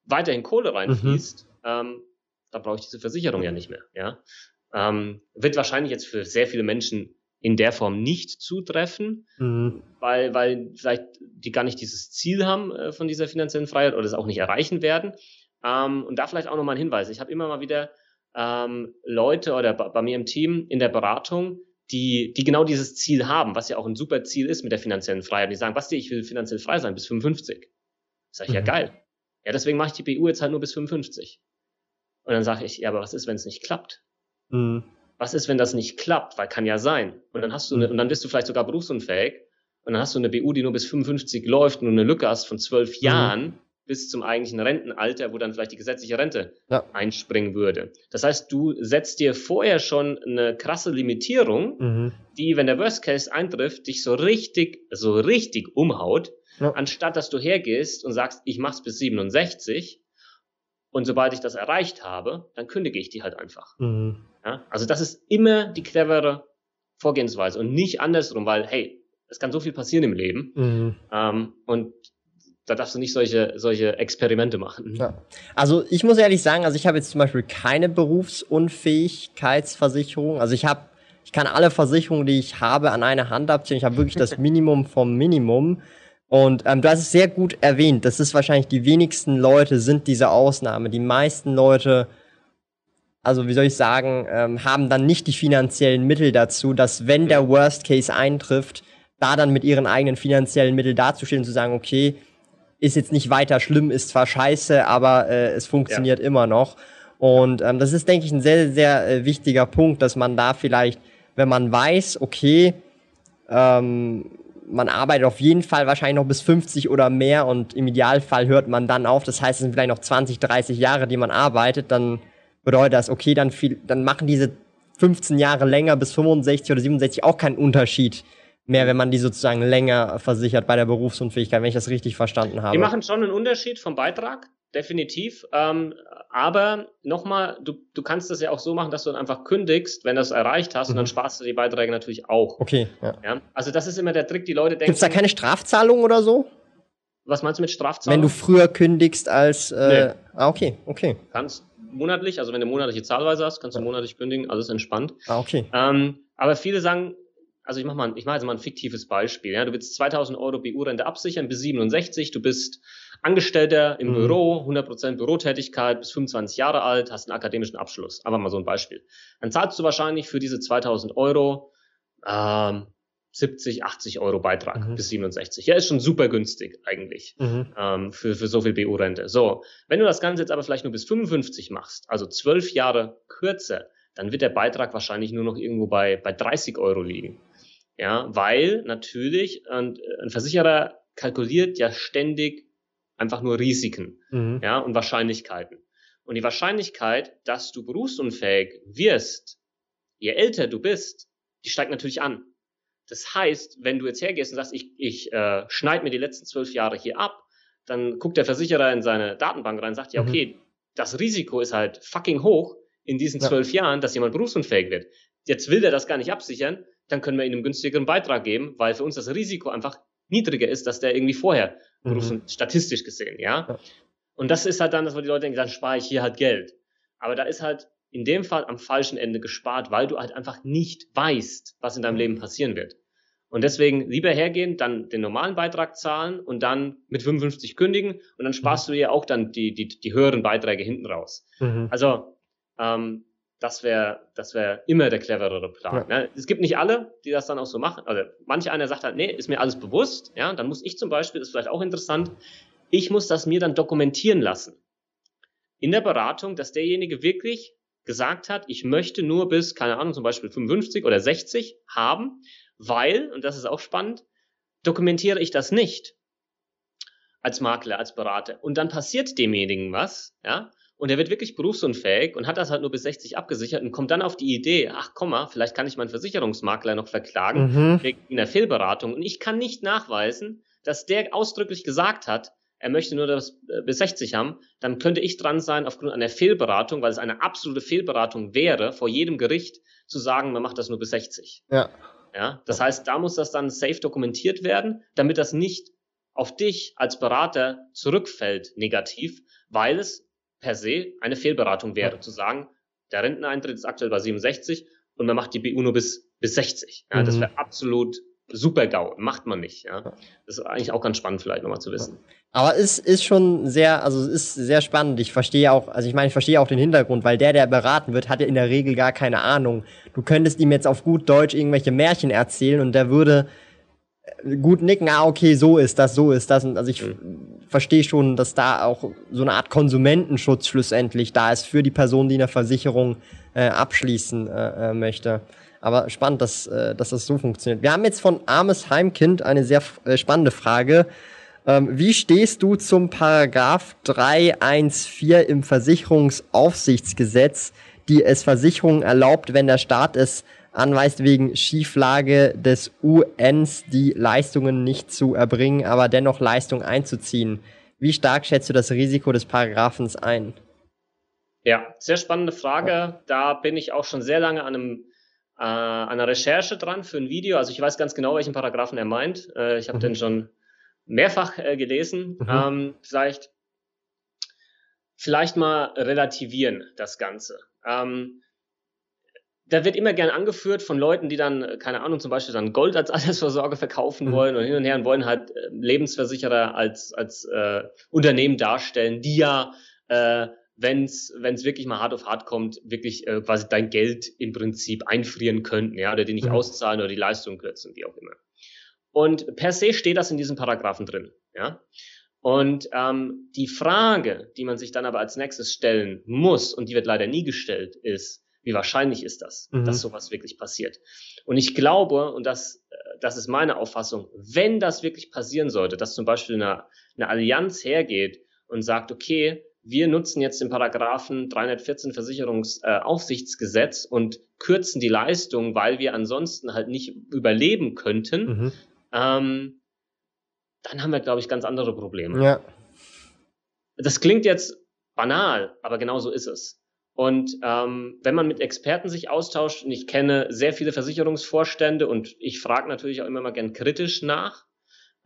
weiterhin Kohle reinfließt, mhm. ähm, da brauche ich diese Versicherung ja nicht mehr, ja. Ähm, wird wahrscheinlich jetzt für sehr viele Menschen in der Form nicht zutreffen, mhm. weil, weil vielleicht die gar nicht dieses Ziel haben äh, von dieser finanziellen Freiheit oder es auch nicht erreichen werden. Ähm, und da vielleicht auch nochmal ein Hinweis. Ich habe immer mal wieder ähm, Leute oder bei, bei mir im Team in der Beratung, die, die genau dieses Ziel haben, was ja auch ein super Ziel ist mit der finanziellen Freiheit. Die sagen, Basti, ich will finanziell frei sein bis 55. Sag ich, mhm. ja geil. Ja, deswegen mache ich die BU jetzt halt nur bis 55. Und dann sage ich, ja, aber was ist, wenn es nicht klappt? Mhm. Was ist, wenn das nicht klappt? Weil kann ja sein. Und dann hast du eine, und dann bist du vielleicht sogar berufsunfähig. Und dann hast du eine BU, die nur bis 55 läuft und du eine Lücke hast von zwölf mhm. Jahren. bis zum eigentlichen Rentenalter, wo dann vielleicht die gesetzliche Rente ja. einspringen würde. Das heißt, du setzt dir vorher schon eine krasse Limitierung, mhm. die, wenn der Worst Case eintrifft, dich so richtig, so richtig umhaut, ja. anstatt dass du hergehst und sagst, ich mach's bis 67 und sobald ich das erreicht habe, dann kündige ich die halt einfach. Mhm. Ja? Also das ist immer die clevere Vorgehensweise und nicht andersrum, weil, hey, es kann so viel passieren im Leben mhm. ähm, und da darfst du nicht solche, solche Experimente machen. Ja. Also ich muss ehrlich sagen, also ich habe jetzt zum Beispiel keine Berufsunfähigkeitsversicherung. Also ich habe, ich kann alle Versicherungen, die ich habe, an einer Hand abziehen. Ich habe wirklich das Minimum vom Minimum. Und ähm, du hast es sehr gut erwähnt. Das ist wahrscheinlich die wenigsten Leute sind diese Ausnahme. Die meisten Leute, also wie soll ich sagen, ähm, haben dann nicht die finanziellen Mittel dazu, dass wenn der Worst Case eintrifft, da dann mit ihren eigenen finanziellen Mitteln dazustehen und zu sagen, okay, ist jetzt nicht weiter schlimm, ist zwar scheiße, aber äh, es funktioniert ja. immer noch. Und ähm, das ist, denke ich, ein sehr, sehr äh, wichtiger Punkt, dass man da vielleicht, wenn man weiß, okay, ähm, man arbeitet auf jeden Fall wahrscheinlich noch bis 50 oder mehr und im Idealfall hört man dann auf. Das heißt, es sind vielleicht noch 20, 30 Jahre, die man arbeitet, dann bedeutet das, okay, dann, viel, dann machen diese 15 Jahre länger bis 65 oder 67 auch keinen Unterschied mehr, wenn man die sozusagen länger versichert bei der Berufsunfähigkeit, wenn ich das richtig verstanden habe. Die machen schon einen Unterschied vom Beitrag, definitiv. Ähm, aber nochmal, du, du kannst das ja auch so machen, dass du dann einfach kündigst, wenn du es erreicht hast, mhm. und dann mhm. sparst du die Beiträge natürlich auch. Okay. Ja. ja. Also das ist immer der Trick, die Leute denken. Gibt es da keine Strafzahlung oder so? Was meinst du mit Strafzahlung? Wenn du früher kündigst als. Äh, nee. Ah, okay, okay. Kannst monatlich, also wenn du monatliche Zahlweise hast, kannst du monatlich kündigen, alles entspannt. Ah, okay. Ähm, aber viele sagen, also ich mache mal, ich mache jetzt mal ein fiktives Beispiel. Ja, du willst 2000 Euro BU-Rente absichern bis 67, du bist Angestellter im mhm. Büro, 100% Bürotätigkeit, bis 25 Jahre alt, hast einen akademischen Abschluss. Aber mal so ein Beispiel. Dann zahlst du wahrscheinlich für diese 2000 Euro ähm, 70, 80 Euro Beitrag mhm. bis 67. Ja, ist schon super günstig eigentlich mhm. ähm, für, für so viel BU-Rente. So, wenn du das Ganze jetzt aber vielleicht nur bis 55 machst, also zwölf Jahre kürzer, dann wird der Beitrag wahrscheinlich nur noch irgendwo bei, bei 30 Euro liegen. Ja, weil natürlich ein, ein Versicherer kalkuliert ja ständig einfach nur Risiken, mhm. ja, und Wahrscheinlichkeiten. Und die Wahrscheinlichkeit, dass du berufsunfähig wirst, je älter du bist, die steigt natürlich an. Das heißt, wenn du jetzt hergehst und sagst, ich, ich äh, schneide mir die letzten zwölf Jahre hier ab, dann guckt der Versicherer in seine Datenbank rein und sagt, ja, mhm. okay, mhm. das Risiko ist halt fucking hoch in diesen zwölf ja. Jahren, dass jemand berufsunfähig wird. Jetzt will der das gar nicht absichern, dann können wir ihm einen günstigeren Beitrag geben, weil für uns das Risiko einfach niedriger ist, dass der irgendwie vorher mhm. statistisch gesehen, ja? ja? Und das ist halt dann, dass wir die Leute denken, dann spare ich hier halt Geld. Aber da ist halt in dem Fall am falschen Ende gespart, weil du halt einfach nicht weißt, was in deinem Leben passieren wird. Und deswegen lieber hergehen, dann den normalen Beitrag zahlen und dann mit 55 kündigen und dann sparst mhm. du dir auch dann die, die, die höheren Beiträge hinten raus. Mhm. Also ähm, das wäre das wäre immer der cleverere Plan. Ja. Ne? Es gibt nicht alle, die das dann auch so machen. Also manch einer sagt halt, nee, ist mir alles bewusst. Ja, dann muss ich zum Beispiel, das ist vielleicht auch interessant, ich muss das mir dann dokumentieren lassen. In der Beratung, dass derjenige wirklich gesagt hat, ich möchte nur bis, keine Ahnung, zum Beispiel 55 oder 60 haben, weil, und das ist auch spannend, dokumentiere ich das nicht als Makler, als Berater. Und dann passiert demjenigen was, ja, und er wird wirklich berufsunfähig und hat das halt nur bis 60 abgesichert und kommt dann auf die Idee, ach komm mal, vielleicht kann ich meinen Versicherungsmakler noch verklagen mhm. wegen einer Fehlberatung. Und ich kann nicht nachweisen, dass der ausdrücklich gesagt hat, er möchte nur das äh, bis 60 haben, dann könnte ich dran sein, aufgrund einer Fehlberatung, weil es eine absolute Fehlberatung wäre, vor jedem Gericht zu sagen, man macht das nur bis 60. Ja. Ja, das heißt, da muss das dann safe dokumentiert werden, damit das nicht auf dich als Berater zurückfällt negativ, weil es per se eine Fehlberatung wäre, ja. zu sagen, der Renteneintritt ist aktuell bei 67 und man macht die BU nur bis, bis 60. Ja, mhm. Das wäre absolut super GAU. Macht man nicht. Ja. Das ist eigentlich auch ganz spannend, vielleicht nochmal zu wissen. Aber es ist schon sehr, also es ist sehr spannend. Ich verstehe auch, also ich meine, ich verstehe auch den Hintergrund, weil der, der beraten wird, hat ja in der Regel gar keine Ahnung. Du könntest ihm jetzt auf gut Deutsch irgendwelche Märchen erzählen und der würde gut nicken, ah, okay, so ist das, so ist das. Und also ich mhm. verstehe schon, dass da auch so eine Art Konsumentenschutz schlussendlich da ist für die Person, die eine Versicherung äh, abschließen äh, äh, möchte. Aber spannend, dass, äh, dass das so funktioniert. Wir haben jetzt von Armes Heimkind eine sehr äh, spannende Frage. Ähm, wie stehst du zum Paragraph 314 im Versicherungsaufsichtsgesetz, die es Versicherungen erlaubt, wenn der Staat es anweist, wegen Schieflage des UNs die Leistungen nicht zu erbringen, aber dennoch Leistung einzuziehen? Wie stark schätzt du das Risiko des Paragraphens ein? Ja, sehr spannende Frage. Da bin ich auch schon sehr lange an einem äh, einer Recherche dran für ein Video. Also ich weiß ganz genau, welchen Paragraphen er meint. Äh, ich habe mhm. den schon mehrfach äh, gelesen. Mhm. Ähm, vielleicht, vielleicht mal relativieren das Ganze. Ähm, da wird immer gern angeführt von Leuten, die dann, keine Ahnung, zum Beispiel dann Gold als Altersvorsorge verkaufen mhm. wollen und hin und her und wollen halt äh, Lebensversicherer als, als äh, Unternehmen darstellen, die ja äh, wenn es wirklich mal hart auf hart kommt, wirklich äh, quasi dein Geld im Prinzip einfrieren könnten, ja, oder die nicht mhm. auszahlen oder die Leistung kürzen, wie auch immer. Und per se steht das in diesem Paragraphen drin, ja. Und ähm, die Frage, die man sich dann aber als nächstes stellen muss, und die wird leider nie gestellt, ist, wie wahrscheinlich ist das, mhm. dass sowas wirklich passiert? Und ich glaube, und das, äh, das ist meine Auffassung, wenn das wirklich passieren sollte, dass zum Beispiel eine, eine Allianz hergeht und sagt, okay, wir nutzen jetzt den Paragraphen 314 Versicherungsaufsichtsgesetz äh, und kürzen die Leistung, weil wir ansonsten halt nicht überleben könnten, mhm. ähm, dann haben wir, glaube ich, ganz andere Probleme. Ja. Das klingt jetzt banal, aber genau so ist es. Und ähm, wenn man mit Experten sich austauscht, und ich kenne sehr viele Versicherungsvorstände und ich frage natürlich auch immer mal gern kritisch nach,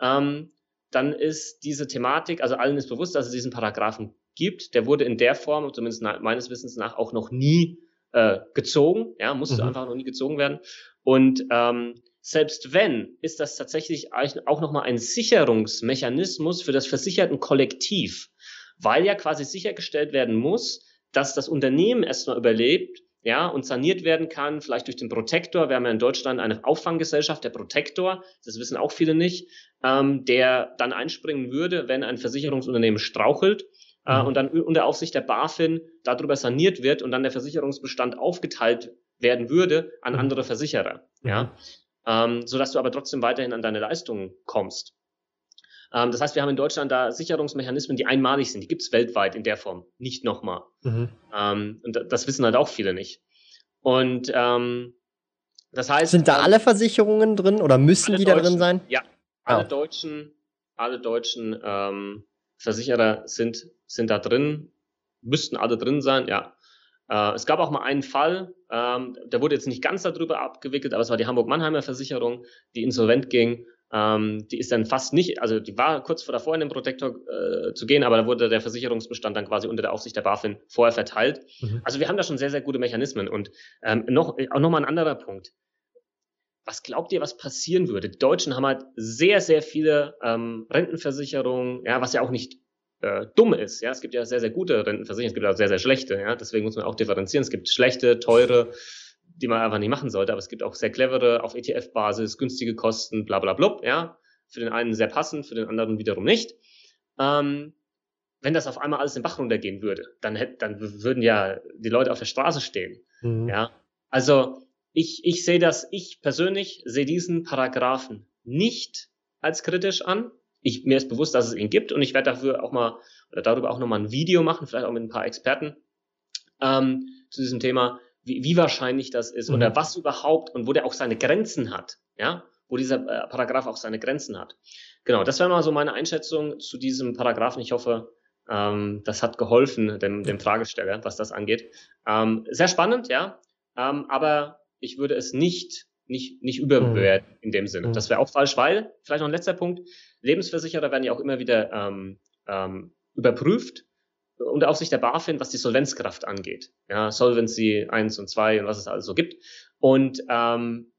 ähm, dann ist diese Thematik, also allen ist bewusst, dass es diesen Paragraphen gibt. Der wurde in der Form, zumindest meines Wissens nach, auch noch nie äh, gezogen. Ja, musste mhm. einfach noch nie gezogen werden. Und ähm, selbst wenn, ist das tatsächlich auch nochmal ein Sicherungsmechanismus für das versicherten Kollektiv, weil ja quasi sichergestellt werden muss, dass das Unternehmen erstmal überlebt, ja, und saniert werden kann, vielleicht durch den Protektor. Wir haben ja in Deutschland eine Auffanggesellschaft, der Protektor, das wissen auch viele nicht, ähm, der dann einspringen würde, wenn ein Versicherungsunternehmen strauchelt äh, mhm. und dann unter Aufsicht der BaFin darüber saniert wird und dann der Versicherungsbestand aufgeteilt werden würde an mhm. andere Versicherer, ja, ähm, so dass du aber trotzdem weiterhin an deine Leistungen kommst. Ähm, das heißt, wir haben in Deutschland da Sicherungsmechanismen, die einmalig sind. Die gibt es weltweit in der Form nicht nochmal. Mhm. Ähm, und das wissen halt auch viele nicht. Und ähm, das heißt. Sind da ähm, alle Versicherungen drin oder müssen die da drin sein? Ja, alle oh. deutschen, alle deutschen ähm, Versicherer sind, sind da drin, müssten alle drin sein, ja. Äh, es gab auch mal einen Fall, ähm, der wurde jetzt nicht ganz darüber abgewickelt, aber es war die Hamburg-Mannheimer Versicherung, die insolvent ging. Ähm, die ist dann fast nicht, also die war kurz vor davor in den Protektor äh, zu gehen, aber da wurde der Versicherungsbestand dann quasi unter der Aufsicht der BaFin vorher verteilt. Mhm. Also wir haben da schon sehr, sehr gute Mechanismen. Und ähm, noch, auch nochmal ein anderer Punkt was glaubt ihr, was passieren würde? Die Deutschen haben halt sehr, sehr viele ähm, Rentenversicherungen, ja, was ja auch nicht äh, dumm ist. Ja, es gibt ja sehr, sehr gute Rentenversicherungen, es gibt auch sehr, sehr schlechte. Ja, deswegen muss man auch differenzieren. Es gibt schlechte, teure, die man einfach nicht machen sollte, aber es gibt auch sehr clevere auf ETF-Basis, günstige Kosten, bla, bla, bla. Ja, für den einen sehr passend, für den anderen wiederum nicht. Ähm, wenn das auf einmal alles den Bach runtergehen würde, dann hätte, dann würden ja die Leute auf der Straße stehen. Mhm. Ja, also ich, ich sehe das, ich persönlich sehe diesen Paragraphen nicht als kritisch an. Ich, mir ist bewusst, dass es ihn gibt und ich werde dafür auch mal oder darüber auch nochmal ein Video machen, vielleicht auch mit ein paar Experten ähm, zu diesem Thema, wie, wie wahrscheinlich das ist mhm. oder was überhaupt und wo der auch seine Grenzen hat, ja, wo dieser äh, Paragraph auch seine Grenzen hat. Genau, das wäre mal so meine Einschätzung zu diesem Paragraphen. Ich hoffe, ähm, das hat geholfen dem, dem Fragesteller, was das angeht. Ähm, sehr spannend, ja, ähm, aber ich würde es nicht, nicht, nicht überbewerten mhm. in dem Sinne. Mhm. Das wäre auch falsch, weil, vielleicht noch ein letzter Punkt, Lebensversicherer werden ja auch immer wieder ähm, ähm, überprüft unter Aufsicht der BaFin, was die Solvenzkraft angeht. Ja, Solvency 1 und 2 und was es alles so gibt. Und ähm,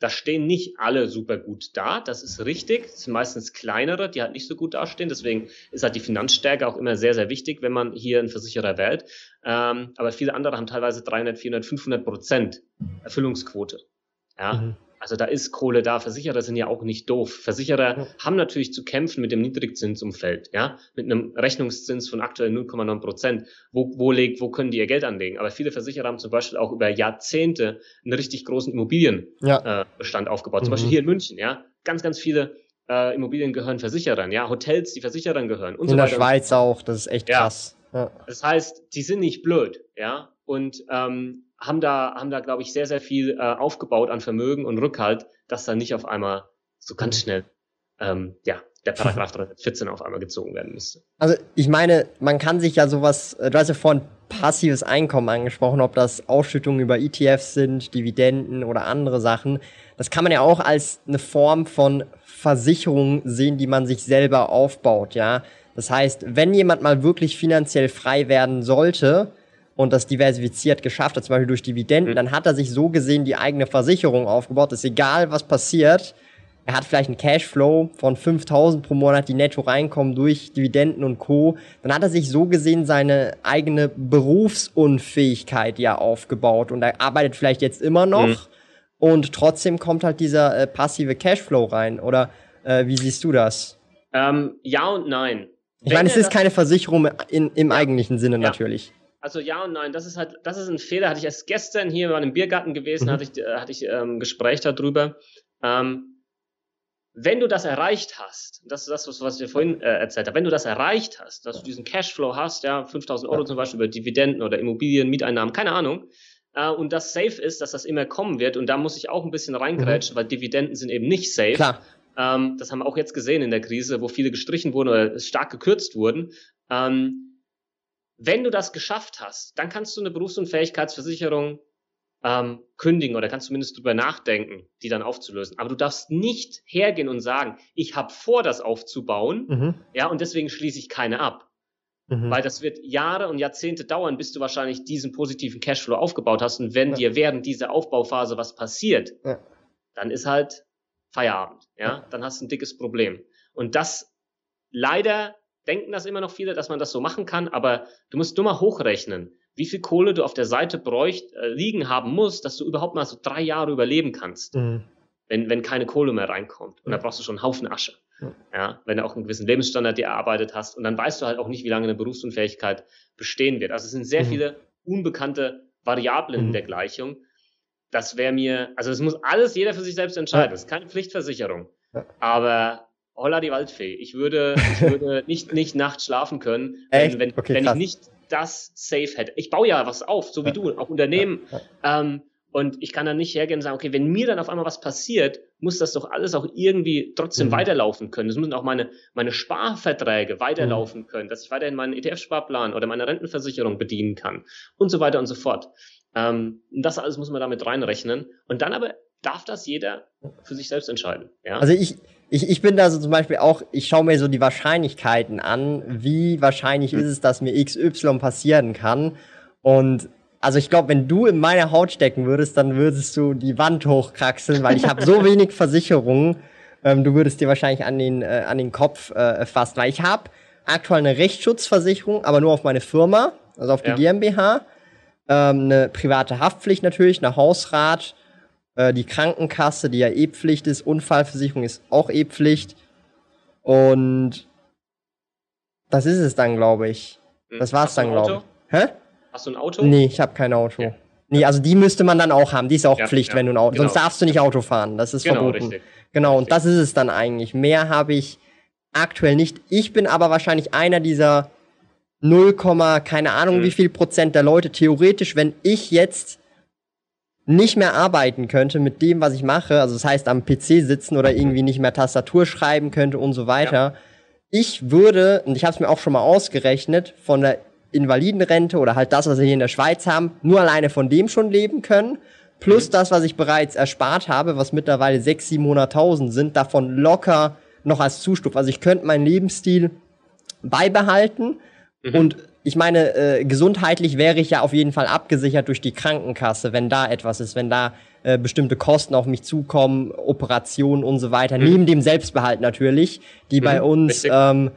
da stehen nicht alle super gut da, das ist richtig. Es sind meistens kleinere, die halt nicht so gut dastehen. Deswegen ist halt die Finanzstärke auch immer sehr, sehr wichtig, wenn man hier einen Versicherer wählt. Ähm, aber viele andere haben teilweise 300, 400, 500 Prozent Erfüllungsquote. Ja, mhm. Also da ist Kohle da. Versicherer sind ja auch nicht doof. Versicherer ja. haben natürlich zu kämpfen mit dem Niedrigzinsumfeld, ja, mit einem Rechnungszins von aktuell 0,9 Prozent. Wo, wo legt, wo können die ihr Geld anlegen? Aber viele Versicherer haben zum Beispiel auch über Jahrzehnte einen richtig großen Immobilienbestand ja. äh, aufgebaut. Zum mhm. Beispiel hier in München, ja, ganz, ganz viele äh, Immobilien gehören Versicherern, ja, Hotels, die Versicherern gehören und In so der Schweiz auch, das ist echt krass. Ja. Das heißt, die sind nicht blöd, ja, und ähm, haben da, haben da, glaube ich, sehr, sehr viel äh, aufgebaut an Vermögen und Rückhalt, dass da nicht auf einmal so ganz schnell, ähm, ja, der Paragraph 314 auf einmal gezogen werden müsste. Also ich meine, man kann sich ja sowas, äh, du hast ja vorhin passives Einkommen angesprochen, ob das Ausschüttungen über ETFs sind, Dividenden oder andere Sachen. Das kann man ja auch als eine Form von Versicherung sehen, die man sich selber aufbaut, ja. Das heißt, wenn jemand mal wirklich finanziell frei werden sollte und das diversifiziert geschafft hat, zum Beispiel durch Dividenden, mhm. dann hat er sich so gesehen die eigene Versicherung aufgebaut, dass egal was passiert, er hat vielleicht einen Cashflow von 5000 pro Monat, die netto reinkommen durch Dividenden und Co. Dann hat er sich so gesehen seine eigene Berufsunfähigkeit ja aufgebaut und er arbeitet vielleicht jetzt immer noch mhm. und trotzdem kommt halt dieser äh, passive Cashflow rein. Oder äh, wie siehst du das? Ähm, ja und nein. Ich meine, es ist keine Versicherung in, im ja. eigentlichen Sinne ja. natürlich. Also ja und nein, das ist halt, das ist ein Fehler. Hatte ich erst gestern hier in einem Biergarten gewesen, mhm. hatte ich, äh, hatte ich ähm, Gespräch darüber. Ähm, wenn du das erreicht hast, das ist das, was, ich vorhin äh, erzählt habe, wenn du das erreicht hast, dass du diesen Cashflow hast, ja, 5000 Euro zum Beispiel über Dividenden oder Immobilien, Mieteinnahmen, keine Ahnung, äh, und das safe ist, dass das immer kommen wird, und da muss ich auch ein bisschen reingrätschen, mhm. weil Dividenden sind eben nicht safe. Klar. Ähm, das haben wir auch jetzt gesehen in der Krise, wo viele gestrichen wurden oder stark gekürzt wurden. Ähm, wenn du das geschafft hast, dann kannst du eine Berufsunfähigkeitsversicherung ähm, kündigen oder kannst zumindest drüber nachdenken, die dann aufzulösen. Aber du darfst nicht hergehen und sagen, ich habe vor, das aufzubauen, mhm. ja, und deswegen schließe ich keine ab. Mhm. Weil das wird Jahre und Jahrzehnte dauern, bis du wahrscheinlich diesen positiven Cashflow aufgebaut hast. Und wenn ja. dir während dieser Aufbauphase was passiert, ja. dann ist halt Feierabend. Ja? ja, dann hast du ein dickes Problem. Und das leider denken das immer noch viele, dass man das so machen kann, aber du musst nur mal hochrechnen wie viel Kohle du auf der Seite bräucht, äh, liegen haben musst, dass du überhaupt mal so drei Jahre überleben kannst, mhm. wenn, wenn keine Kohle mehr reinkommt. Und da brauchst du schon einen Haufen Asche. Ja, wenn du auch einen gewissen Lebensstandard dir erarbeitet hast. Und dann weißt du halt auch nicht, wie lange eine Berufsunfähigkeit bestehen wird. Also es sind sehr mhm. viele unbekannte Variablen in mhm. der Gleichung. Das wäre mir, also es muss alles jeder für sich selbst entscheiden. Das ist keine Pflichtversicherung. Aber holla die Waldfee. Ich würde, ich würde nicht, nicht nachts schlafen können, wenn, wenn, okay, wenn ich nicht das safe hätte. Ich baue ja was auf, so wie du, auch Unternehmen. Ähm, und ich kann dann nicht hergehen und sagen, okay, wenn mir dann auf einmal was passiert, muss das doch alles auch irgendwie trotzdem mhm. weiterlaufen können. Es müssen auch meine, meine Sparverträge weiterlaufen mhm. können, dass ich weiterhin meinen ETF-Sparplan oder meine Rentenversicherung bedienen kann und so weiter und so fort. Ähm, das alles muss man damit reinrechnen. Und dann aber darf das jeder für sich selbst entscheiden. Ja? Also ich, ich, ich bin da so zum Beispiel auch, ich schaue mir so die Wahrscheinlichkeiten an, wie wahrscheinlich mhm. ist es, dass mir XY passieren kann. Und also ich glaube, wenn du in meine Haut stecken würdest, dann würdest du die Wand hochkraxeln, weil ich habe so wenig Versicherungen. Ähm, du würdest dir wahrscheinlich an den, äh, an den Kopf äh, fassen. Weil ich habe aktuell eine Rechtsschutzversicherung, aber nur auf meine Firma, also auf die ja. GmbH. Ähm, eine private Haftpflicht natürlich, eine Hausrat, äh, die Krankenkasse, die ja E-Pflicht ist, Unfallversicherung ist auch E-Pflicht. Und das ist es dann, glaube ich. Hm. Das war's dann, glaube ich. Hä? Hast du ein Auto? Nee, ich habe kein Auto. Ja. Nee, also die müsste man dann auch haben. Die ist auch ja, Pflicht, ja, wenn du ein Auto. Genau. Sonst darfst du nicht Auto fahren. Das ist genau, verboten. Richtig. Genau, richtig. und das ist es dann eigentlich. Mehr habe ich aktuell nicht. Ich bin aber wahrscheinlich einer dieser 0, keine Ahnung hm. wie viel Prozent der Leute. Theoretisch, wenn ich jetzt nicht mehr arbeiten könnte mit dem, was ich mache, also das heißt am PC sitzen oder irgendwie nicht mehr Tastatur schreiben könnte und so weiter. Ja. Ich würde, und ich habe es mir auch schon mal ausgerechnet, von der Invalidenrente oder halt das, was wir hier in der Schweiz haben, nur alleine von dem schon leben können. Plus mhm. das, was ich bereits erspart habe, was mittlerweile 600.000, 700.000 sind, davon locker noch als Zustufe. Also ich könnte meinen Lebensstil beibehalten mhm. und ich meine, äh, gesundheitlich wäre ich ja auf jeden Fall abgesichert durch die Krankenkasse, wenn da etwas ist, wenn da äh, bestimmte Kosten auf mich zukommen, Operationen und so weiter, mhm. neben dem Selbstbehalt natürlich, die mhm. bei uns, ähm,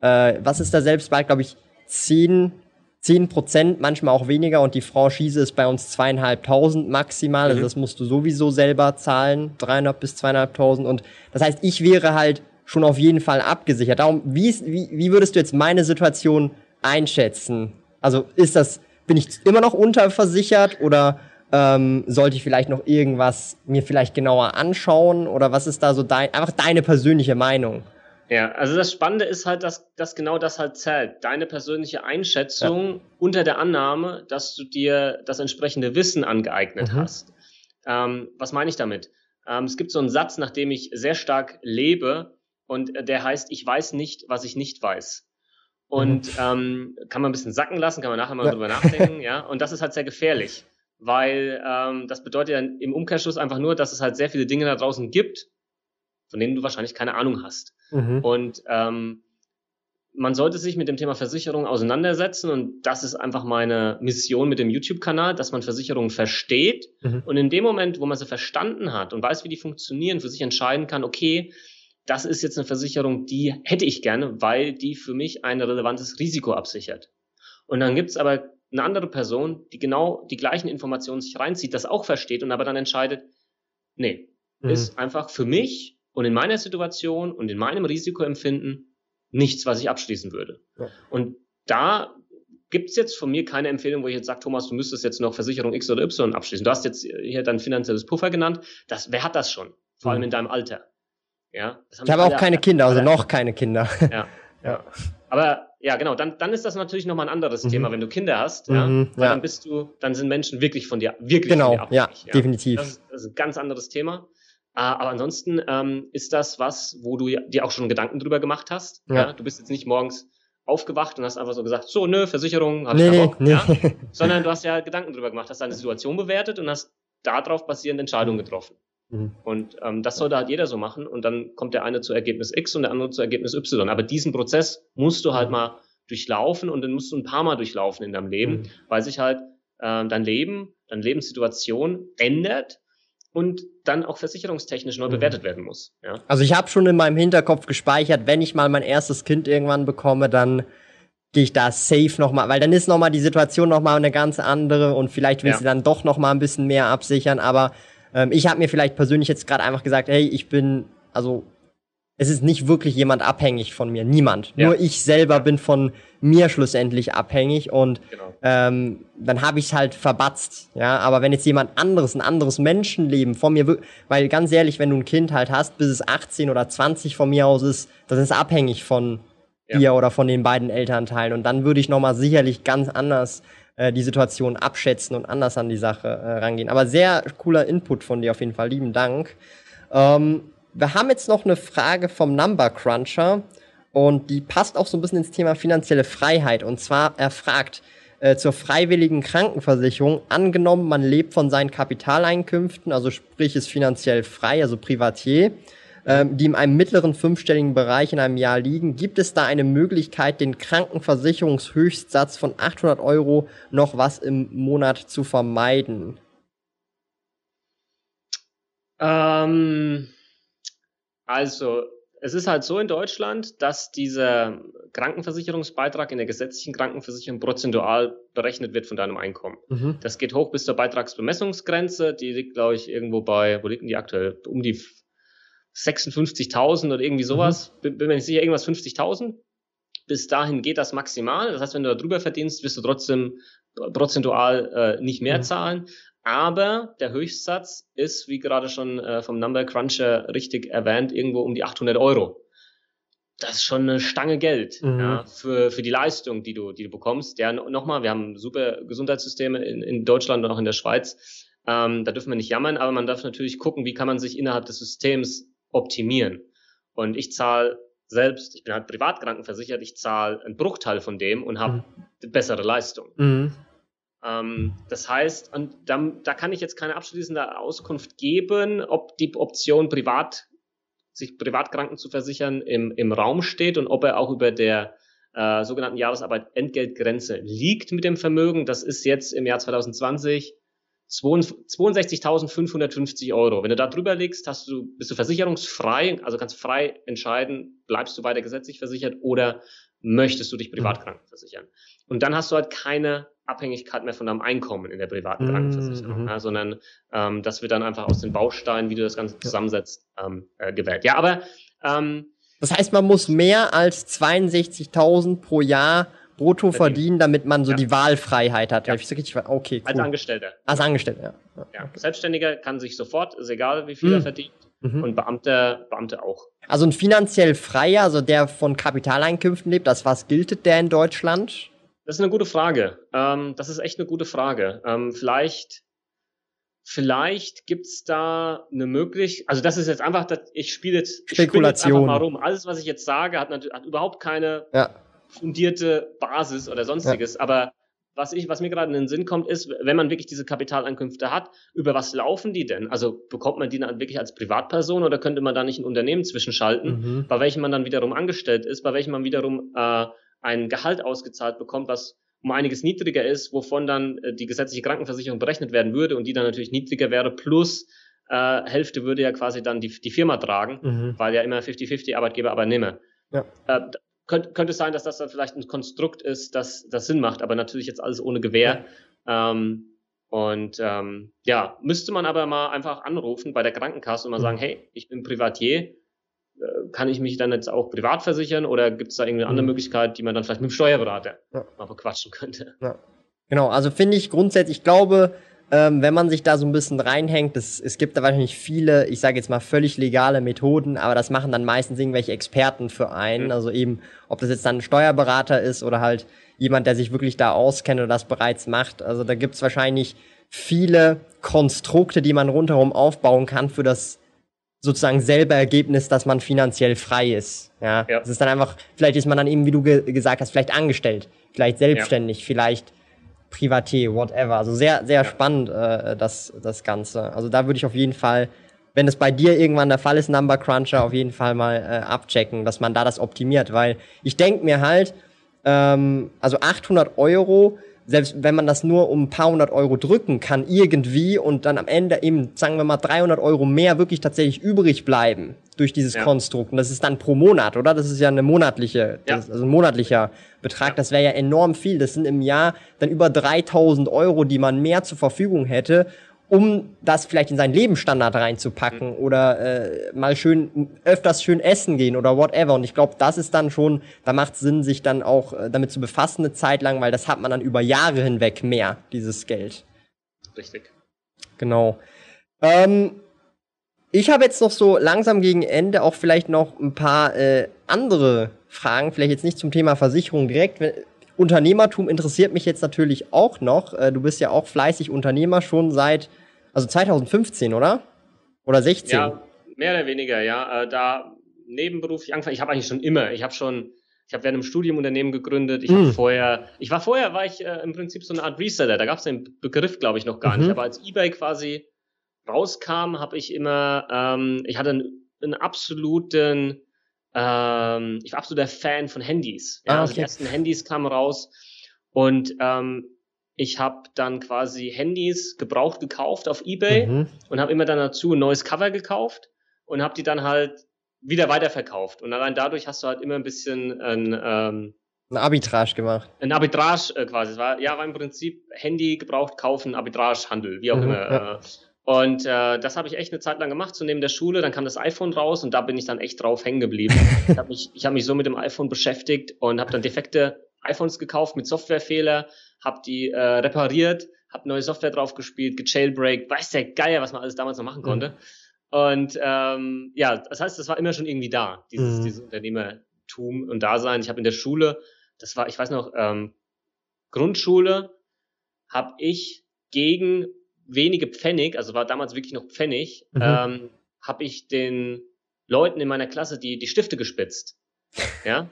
äh, was ist der Selbstbehalt, glaube ich, zehn zehn Prozent, manchmal auch weniger und die Franchise ist bei uns zweieinhalbtausend maximal, also mhm. also das musst du sowieso selber zahlen, dreieinhalb bis zweieinhalbtausend und das heißt, ich wäre halt schon auf jeden Fall abgesichert. Darum, wie, wie, wie würdest du jetzt meine Situation einschätzen? Also ist das, bin ich immer noch unterversichert oder Ähm, sollte ich vielleicht noch irgendwas mir vielleicht genauer anschauen? Oder was ist da so dein, einfach deine persönliche Meinung? Ja, also das Spannende ist halt, dass, dass genau das halt zählt. Deine persönliche Einschätzung ja. unter der Annahme, dass du dir das entsprechende Wissen angeeignet mhm. hast. Ähm, was meine ich damit? Ähm, es gibt so einen Satz, nach dem ich sehr stark lebe und der heißt, ich weiß nicht, was ich nicht weiß. Und mhm. ähm, kann man ein bisschen sacken lassen, kann man nachher mal ja. drüber nachdenken, ja. Und das ist halt sehr gefährlich, weil ähm, das bedeutet ja im Umkehrschluss einfach nur, dass es halt sehr viele Dinge da draußen gibt, von denen du wahrscheinlich keine Ahnung hast. Mhm. Und ähm, man sollte sich mit dem Thema Versicherung auseinandersetzen und das ist einfach meine Mission mit dem YouTube-Kanal, dass man Versicherungen versteht mhm. und in dem Moment, wo man sie verstanden hat und weiß, wie die funktionieren, für sich entscheiden kann, okay, das ist jetzt eine Versicherung, die hätte ich gerne, weil die für mich ein relevantes Risiko absichert. Und dann gibt's aber eine andere Person, die genau die gleichen Informationen sich reinzieht, das auch versteht und aber dann entscheidet, nee, mhm. ist einfach für mich und in meiner Situation und in meinem Risikoempfinden nichts, was ich abschließen würde. Ja. Und da gibt's jetzt von mir keine Empfehlung, wo ich jetzt sage, Thomas, du müsstest jetzt noch Versicherung X oder Y abschließen. Du hast jetzt hier dein finanzielles Puffer genannt. Das, wer hat das schon? Vor allem mhm. in deinem Alter. Ja, ich habe auch keine Kinder, also noch keine Kinder. Ja, ja. Aber ja, genau, dann, dann ist das natürlich nochmal ein anderes mhm. Thema, wenn du Kinder hast, ja, mhm, ja. dann bist du, dann sind Menschen wirklich von dir, wirklich genau, von dir abhängig. Ja, ja. definitiv. Das ist, das ist, ein ganz anderes Thema. Ah, aber ansonsten ähm, ist das was, wo du dir auch schon Gedanken drüber gemacht hast. Ja. ja. Du bist jetzt nicht morgens aufgewacht und hast einfach so gesagt, so, nö, Versicherung, hab nee, ich Bock, nee. ja? sondern du hast ja Gedanken drüber gemacht, hast deine Situation bewertet und hast darauf basierend Entscheidungen getroffen. Mhm. Und ähm, das sollte halt jeder so machen und dann kommt der eine zu Ergebnis X und der andere zu Ergebnis Y. Aber diesen Prozess musst du halt mhm. mal durchlaufen und den musst du ein paar Mal durchlaufen in deinem Leben, mhm. weil sich halt äh, dein Leben, deine Lebenssituation ändert und dann auch versicherungstechnisch neu mhm. bewertet werden muss. Ja? Also ich habe schon in meinem Hinterkopf gespeichert, wenn ich mal mein erstes Kind irgendwann bekomme, dann gehe ich da safe nochmal, weil dann ist nochmal die Situation nochmal eine ganz andere und vielleicht will ja. sie dann doch nochmal ein bisschen mehr absichern, aber ähm, ich habe mir vielleicht persönlich jetzt gerade einfach gesagt, hey, ich bin, also es ist nicht wirklich jemand abhängig von mir, niemand. Ja. Nur ich selber bin von mir schlussendlich abhängig und genau. ähm, dann habe ich es halt verbatzt. Ja, aber wenn jetzt jemand anderes, ein anderes Menschenleben von mir, weil ganz ehrlich, wenn du ein Kind halt hast, bis es 18 oder 20 von mir aus ist, das ist abhängig von ja. dir oder von den beiden Elternteilen und dann würde ich nochmal sicherlich ganz anders äh, die Situation abschätzen und anders an die Sache äh, rangehen. Aber sehr cooler Input von dir auf jeden Fall. Lieben Dank. Ähm, wir haben jetzt noch eine Frage vom Number Cruncher und die passt auch so ein bisschen ins Thema finanzielle Freiheit. Und zwar er fragt äh, zur freiwilligen Krankenversicherung, angenommen, man lebt von seinen Kapitaleinkünften, also sprich ist finanziell frei, also Privatier die in einem mittleren fünfstelligen Bereich in einem Jahr liegen, gibt es da eine Möglichkeit, den Krankenversicherungshöchstsatz von 800 Euro noch was im Monat zu vermeiden? Ähm, also, es ist halt so in Deutschland, dass dieser Krankenversicherungsbeitrag in der gesetzlichen Krankenversicherung prozentual berechnet wird von deinem Einkommen. Mhm. Das geht hoch bis zur Beitragsbemessungsgrenze. Die liegt, glaube ich, irgendwo bei, wo liegt denn die aktuell? Um die 56.000 oder irgendwie sowas. Mhm. Bin, mir nicht sicher, irgendwas 50.000. Bis dahin geht das maximal. Das heißt, wenn du da drüber verdienst, wirst du trotzdem prozentual äh, nicht mehr mhm. zahlen. Aber der Höchstsatz ist, wie gerade schon äh, vom Number Cruncher richtig erwähnt, irgendwo um die 800 Euro. Das ist schon eine Stange Geld mhm. ja, für, für die Leistung, die du, die du bekommst. Ja, nochmal, wir haben super Gesundheitssysteme in, in Deutschland und auch in der Schweiz. Ähm, da dürfen wir nicht jammern, aber man darf natürlich gucken, wie kann man sich innerhalb des Systems optimieren. Und ich zahle selbst, ich bin halt privat krankenversichert, ich zahle einen Bruchteil von dem und habe mhm. bessere Leistung. Mhm. Ähm, das heißt, und da, da kann ich jetzt keine abschließende Auskunft geben, ob die Option privat, sich privatkranken zu versichern im, im Raum steht und ob er auch über der äh, sogenannten Jahresarbeit-Entgeltgrenze liegt mit dem Vermögen. Das ist jetzt im Jahr 2020 62.550 Euro. Wenn du da drüber liegst, hast du, bist du versicherungsfrei, also kannst frei entscheiden, bleibst du weiter gesetzlich versichert oder möchtest du dich privat mhm. krankenversichern. Und dann hast du halt keine Abhängigkeit mehr von deinem Einkommen in der privaten Krankenversicherung, mhm. ja, sondern ähm, das wird dann einfach aus den Bausteinen, wie du das Ganze zusammensetzt, ähm, äh, gewählt. Ja, aber ähm, das heißt, man muss mehr als 62.000 pro Jahr brutto verdienen, damit man so ja. die Wahlfreiheit hat. Ja. Ich richtig, okay, cool. Als Angestellter. Als Angestellter, ja. ja. Selbstständiger kann sich sofort, ist egal, wie viel mhm. er verdient. Mhm. Und Beamte, Beamte auch. Also ein finanziell freier, also der von Kapitaleinkünften lebt, das was gilt der in Deutschland? Das ist eine gute Frage. Ähm, das ist echt eine gute Frage. Ähm, vielleicht, vielleicht gibt's da eine Möglichkeit. Also das ist jetzt einfach, ich spiele jetzt, Spekulation. Ich jetzt einfach mal rum. Alles, was ich jetzt sage, hat, natürlich, hat überhaupt keine ja. Fundierte Basis oder sonstiges. Ja. Aber was ich, was mir gerade in den Sinn kommt, ist, wenn man wirklich diese Kapitaleinkünfte hat, über was laufen die denn? Also bekommt man die dann wirklich als Privatperson oder könnte man da nicht ein Unternehmen zwischenschalten, mhm. bei welchem man dann wiederum angestellt ist, bei welchem man wiederum äh, ein Gehalt ausgezahlt bekommt, was um einiges niedriger ist, wovon dann äh, die gesetzliche Krankenversicherung berechnet werden würde und die dann natürlich niedriger wäre, plus äh, Hälfte würde ja quasi dann die, die Firma tragen, mhm. weil ja immer 50-50 Arbeitgeber, Arbeitnehmer. Ja. Könnte, könnte sein, dass das dann vielleicht ein Konstrukt ist, das, das Sinn macht, aber natürlich jetzt alles ohne Gewähr. Ja. Ähm, und ähm, ja, müsste man aber mal einfach anrufen bei der Krankenkasse und mal mhm. sagen, hey, ich bin Privatier, äh, kann ich mich dann jetzt auch privat versichern oder gibt es da irgendeine andere mhm. Möglichkeit, die man dann vielleicht mit dem Steuerberater ja. mal verquatschen könnte? Ja. Genau, also finde ich grundsätzlich, ich glaube, ähm, wenn man sich da so ein bisschen reinhängt, das, es gibt da wahrscheinlich viele, ich sage jetzt mal völlig legale Methoden, aber das machen dann meistens irgendwelche Experten für einen. Mhm. Also eben, ob das jetzt dann ein Steuerberater ist oder halt jemand, der sich wirklich da auskennt oder das bereits macht. Also da gibt's wahrscheinlich viele Konstrukte, die man rundherum aufbauen kann für das sozusagen selber Ergebnis, dass man finanziell frei ist. Ja, ja. das ist dann einfach, vielleicht ist man dann eben, wie du ge gesagt hast, vielleicht angestellt, vielleicht selbstständig, ja. vielleicht Privatier, whatever. Also sehr, sehr spannend äh, das, das Ganze. Also da würde ich auf jeden Fall, wenn es bei dir irgendwann der Fall ist, Number Cruncher, auf jeden Fall mal äh, abchecken, dass man da das optimiert, weil ich denke mir halt, ähm, also 800 Euro selbst wenn man das nur um ein paar hundert Euro drücken kann, irgendwie und dann am Ende eben, sagen wir mal, 300 Euro mehr wirklich tatsächlich übrig bleiben durch dieses ja. Konstrukt. Und das ist dann pro Monat, oder? Das ist ja eine monatliche, ja. also ein monatlicher Betrag. Das wäre ja enorm viel. Das sind im Jahr dann über 3000 Euro, die man mehr zur Verfügung hätte um das vielleicht in seinen Lebensstandard reinzupacken mhm. oder äh, mal schön öfters schön essen gehen oder whatever. Und ich glaube, das ist dann schon, da macht Sinn, sich dann auch äh, damit zu befassen eine Zeit lang, weil das hat man dann über Jahre hinweg mehr, dieses Geld. Richtig. Genau. Ähm, ich habe jetzt noch so langsam gegen Ende auch vielleicht noch ein paar äh, andere Fragen, vielleicht jetzt nicht zum Thema Versicherung direkt. Unternehmertum interessiert mich jetzt natürlich auch noch. Äh, du bist ja auch fleißig Unternehmer schon seit also 2015, oder? Oder 16? Ja, mehr oder weniger, ja. Äh, da nebenberuflich angefangen. Ich habe eigentlich schon immer, ich habe schon, ich habe während dem Studium Unternehmen gegründet. Ich mm. habe vorher, ich war vorher, war ich äh, im Prinzip so eine Art Reseller. Da gab es den Begriff, glaube ich, noch gar mhm. nicht. Aber als eBay quasi rauskam, habe ich immer, ähm, ich hatte einen, einen absoluten, ähm, ich war absoluter Fan von Handys. Ja, ah, okay. also die ersten Handys kamen raus und ähm, ich habe dann quasi Handys gebraucht gekauft auf eBay mhm. und habe immer dann dazu ein neues Cover gekauft und habe die dann halt wieder weiterverkauft. Und allein dadurch hast du halt immer ein bisschen ein, ähm, ein Arbitrage gemacht. Ein Arbitrage äh, quasi. Es war, ja, war im Prinzip Handy gebraucht, kaufen, Arbitragehandel, wie auch mhm, immer. Ja. Äh. Und äh, das habe ich echt eine Zeit lang gemacht, so neben der Schule. Dann kam das iPhone raus und da bin ich dann echt drauf hängen geblieben. ich habe mich, ich hab mich so mit dem iPhone beschäftigt und habe dann defekte iPhones gekauft mit Softwarefehler, habe die äh, repariert, habe neue Software drauf gespielt, gejailbreakt, weiß der Geier, was man alles damals noch machen konnte. Mhm. Und ähm, ja, das heißt, das war immer schon irgendwie da, dieses, mhm. dieses Unternehmertum und Dasein. Ich habe in der Schule, das war, ich weiß noch, ähm, Grundschule, habe ich gegen wenige Pfennig, also war damals wirklich noch Pfennig, mhm. ähm, habe ich den Leuten in meiner Klasse die, die Stifte gespitzt. Ja.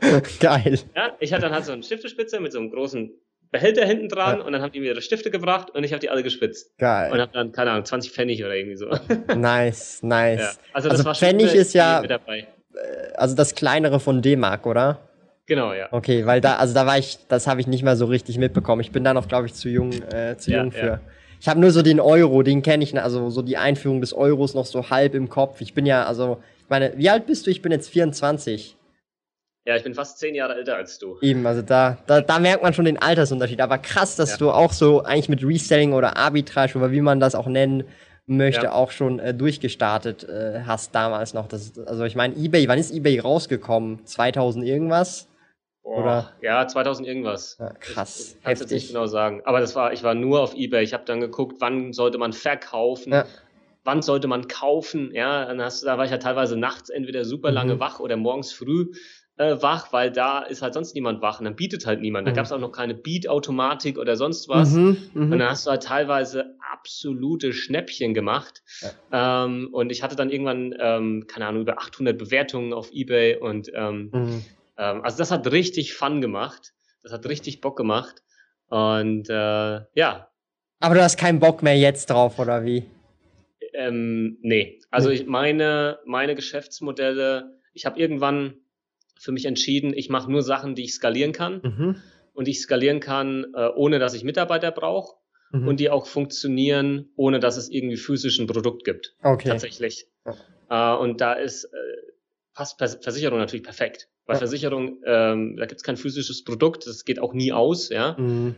Geil. Ja, ich hatte dann halt so einen Stiftespitzer mit so einem großen Behälter hinten dran ja. und dann haben die mir ihre Stifte gebracht und ich habe die alle gespitzt. Geil. Und habe dann, keine Ahnung, 20 Pfennig oder irgendwie so. Nice, nice. Ja. Also, das also war Pfennig ist ja, äh, also das kleinere von D-Mark, oder? Genau, ja. Okay, weil da, also da war ich, das habe ich nicht mehr so richtig mitbekommen. Ich bin da noch, glaube ich, zu jung, äh, zu ja, jung für. Ich habe nur so den Euro, den kenne ich, also so die Einführung des Euros noch so halb im Kopf. Ich bin ja, also, ich meine, wie alt bist du? Ich bin jetzt 24. Ja, ich bin fast zehn Jahre älter als du. Eben, also da, da, da merkt man schon den Altersunterschied. Aber krass, dass ja. du auch so eigentlich mit Reselling oder Arbitrage oder wie man das auch nennen möchte, ja. auch schon äh, durchgestartet äh, hast damals noch. Das, also ich meine, eBay, wann ist eBay rausgekommen? 2000 irgendwas? Boah, Oder? Ja, 2000 irgendwas. Ja, krass. Ich kann es nicht genau sagen. Aber das war, ich war nur auf Ebay. Ich habe dann geguckt, wann sollte man verkaufen. Ja. Wann sollte man kaufen? Ja, dann hast du, da war ich ja teilweise nachts entweder super lange mhm. wach oder morgens früh äh, wach, weil da ist halt sonst niemand wach und dann bietet halt niemand. Mhm. Da gab es auch noch keine Beat-Automatik oder sonst was. Mhm, mh. Und dann hast du halt teilweise absolute Schnäppchen gemacht. Ja. Ähm, und ich hatte dann irgendwann, ähm, keine Ahnung, über 800 Bewertungen auf Ebay und ähm, mhm. Ähm, also das hat richtig Fun gemacht. Das hat richtig Bock gemacht. Und äh, ja. Aber du hast keinen Bock mehr jetzt drauf, oder wie? Ähm, nee. Also ich meine, meine Geschäftsmodelle, ich habe irgendwann für mich entschieden, ich mache nur Sachen, die ich skalieren kann. Mhm. Und ich skalieren kann, äh, ohne dass ich Mitarbeiter brauche. Mhm. Und die auch funktionieren, ohne dass es irgendwie physisch ein Produkt gibt. Okay. Tatsächlich. Ja. Äh, und da ist äh, passt Versicherung natürlich perfekt. Bei ja. Versicherung, ähm, da gibt es kein physisches Produkt, das geht auch nie aus, ja. Mhm.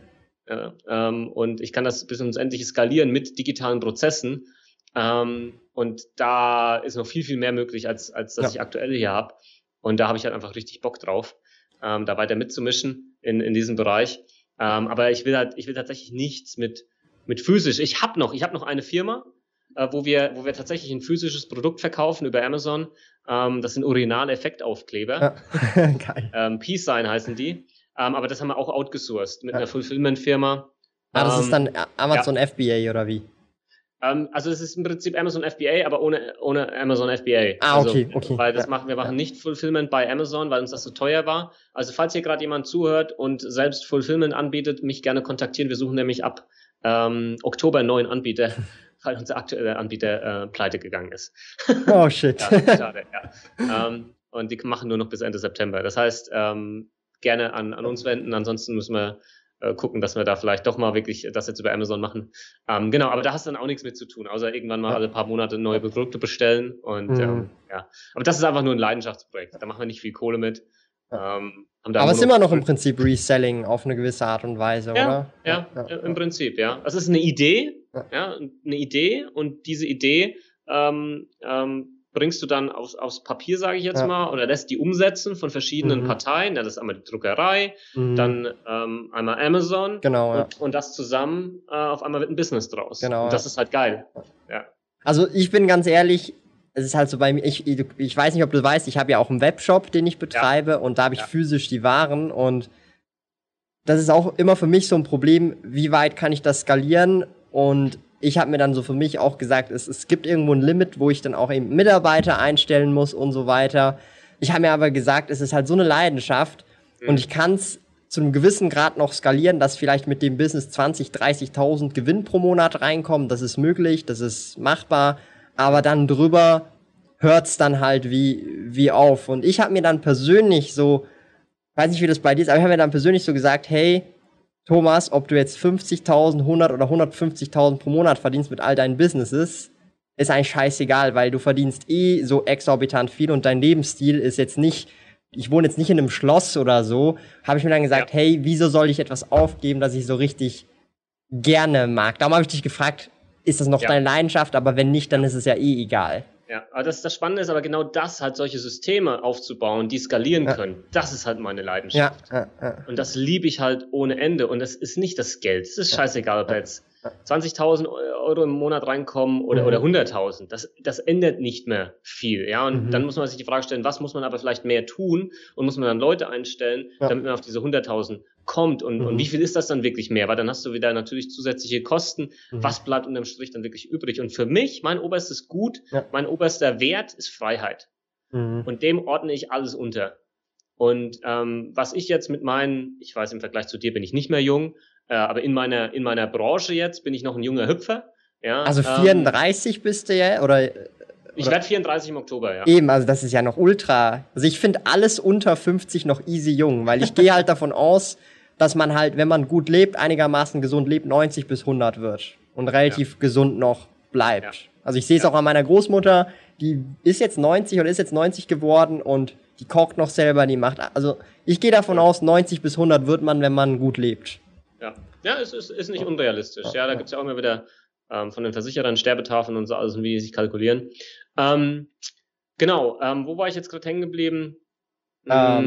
ja ähm, und ich kann das bis ins Endliche skalieren mit digitalen Prozessen. Ähm, und da ist noch viel, viel mehr möglich, als, als das ja. ich aktuell hier habe. Und da habe ich halt einfach richtig Bock drauf, ähm, da weiter mitzumischen in, in diesem Bereich. Ähm, aber ich will halt, ich will tatsächlich nichts mit, mit physisch. Ich habe noch, ich habe noch eine Firma, äh, wo wir, wo wir tatsächlich ein physisches Produkt verkaufen über Amazon. Ähm, das sind Urinal-Effektaufkleber. Ja. Geil. Ähm, Peace Sign heißen die. Ähm, aber das haben wir auch outgesourced mit ja. einer Fulfillment-Firma. Ah, das ist ähm, dann Amazon ja. FBA oder wie? Ähm, also es ist im Prinzip Amazon FBA, aber ohne, ohne Amazon FBA. Ah, also, okay, okay. Weil das machen, wir machen nicht Fulfillment bei Amazon, weil uns das so teuer war. Also falls hier gerade jemand zuhört und selbst Fulfillment anbietet, mich gerne kontaktieren. Wir suchen nämlich ab ähm, Oktober einen neuen Anbieter. weil unser aktueller Anbieter äh, pleite gegangen ist. Oh shit. ja, schade, ja. Ähm, und die machen nur noch bis Ende September. Das heißt, ähm, gerne an, an uns wenden. Ansonsten müssen wir äh, gucken, dass wir da vielleicht doch mal wirklich das jetzt über Amazon machen. Ähm, genau, aber da hast du dann auch nichts mit zu tun, außer irgendwann mal alle paar Monate neue Produkte bestellen. Und mhm. ähm, ja, aber das ist einfach nur ein Leidenschaftsprojekt. Da machen wir nicht viel Kohle mit. Ähm, aber es ist immer noch im Prinzip Reselling auf eine gewisse Art und Weise, ja, oder? Ja, ja, ja, im Prinzip, ja. Es ist eine Idee, ja. eine Idee und diese Idee ähm, ähm, bringst du dann aufs, aufs Papier, sage ich jetzt ja. mal, oder lässt die umsetzen von verschiedenen mhm. Parteien. Ja, das ist einmal die Druckerei, mhm. dann ähm, einmal Amazon. Genau. Ja. Und, und, das zusammen, äh, auf einmal wird ein Business draus. Genau. Und das ist halt geil. Ja. Also ich bin ganz ehrlich, es ist halt so bei mir, ich, ich weiß nicht, ob du weißt, ich habe ja auch einen Webshop, den ich betreibe und da habe ich physisch die Waren und das ist auch immer für mich so ein Problem, wie weit kann ich das skalieren und ich habe mir dann so für mich auch gesagt, es, es gibt irgendwo ein Limit, wo ich dann auch eben Mitarbeiter einstellen muss und so weiter. Ich habe mir aber gesagt, es ist halt so eine Leidenschaft mhm. und ich kann es zu einem gewissen Grad noch skalieren, dass vielleicht mit dem Business 20, 30.000 Gewinn pro Monat reinkommen. Das ist möglich, das ist machbar, aber dann drüber hört's dann halt wie, wie auf. Und ich habe mir dann persönlich so, weiß nicht, wie das bei dir ist, aber ich habe mir dann persönlich so gesagt, hey, Thomas, ob du jetzt 50.000, 100 oder 150.000 pro Monat verdienst mit all deinen Businesses, ist eigentlich scheißegal, weil du verdienst eh so exorbitant viel und dein Lebensstil ist jetzt nicht, ich wohne jetzt nicht in einem Schloss oder so, habe ich mir dann gesagt, ja. hey, wieso soll ich etwas aufgeben, das ich so richtig gerne mag? Darum habe ich dich gefragt, ist das noch ja. deine Leidenschaft? Aber wenn nicht, dann ist es ja eh egal. Ja, aber das, das Spannende ist aber genau das, halt solche Systeme aufzubauen, die skalieren ja. können. Das ist halt meine Leidenschaft. Ja, ja, Und das liebe ich halt ohne Ende. Und das ist nicht das Geld. Es ist scheißegal, ob jetzt 20.000 Euro im Monat reinkommen oder, mhm. oder 100.000. Das, das ändert nicht mehr viel. Ja, und mhm. dann muss man sich die Frage stellen, was muss man aber vielleicht mehr tun und muss man dann Leute einstellen, damit man auf diese 100.000 kommt und, mhm. und wie viel ist das dann wirklich mehr? Weil dann hast du wieder natürlich zusätzliche Kosten. Mhm. Was bleibt unterm Strich dann wirklich übrig? Und für mich, mein oberstes Gut, ja. mein oberster Wert ist Freiheit. Mhm. Und dem ordne ich alles unter. Und ähm, was ich jetzt mit meinen, ich weiß, im Vergleich zu dir bin ich nicht mehr jung, äh, aber in meiner, in meiner Branche jetzt bin ich noch ein junger Hüpfer. Ja, also 34 ähm, bist du ja, oder? Ich werde 34 im Oktober, ja. Eben, also das ist ja noch ultra. Also ich finde alles unter 50 noch easy jung, weil ich gehe halt davon aus, dass man halt, wenn man gut lebt, einigermaßen gesund lebt, 90 bis 100 wird und relativ ja. gesund noch bleibt. Ja. Also ich sehe es ja. auch an meiner Großmutter, die ist jetzt 90 oder ist jetzt 90 geworden und die kocht noch selber, die macht, also ich gehe davon aus, 90 bis 100 wird man, wenn man gut lebt. Ja, ja es ist, ist nicht unrealistisch. Ja, da gibt es ja auch immer wieder ähm, von den Versicherern Sterbetafeln und so alles, wie die sich kalkulieren. Ähm, genau, ähm, wo war ich jetzt gerade hängen geblieben? Ähm,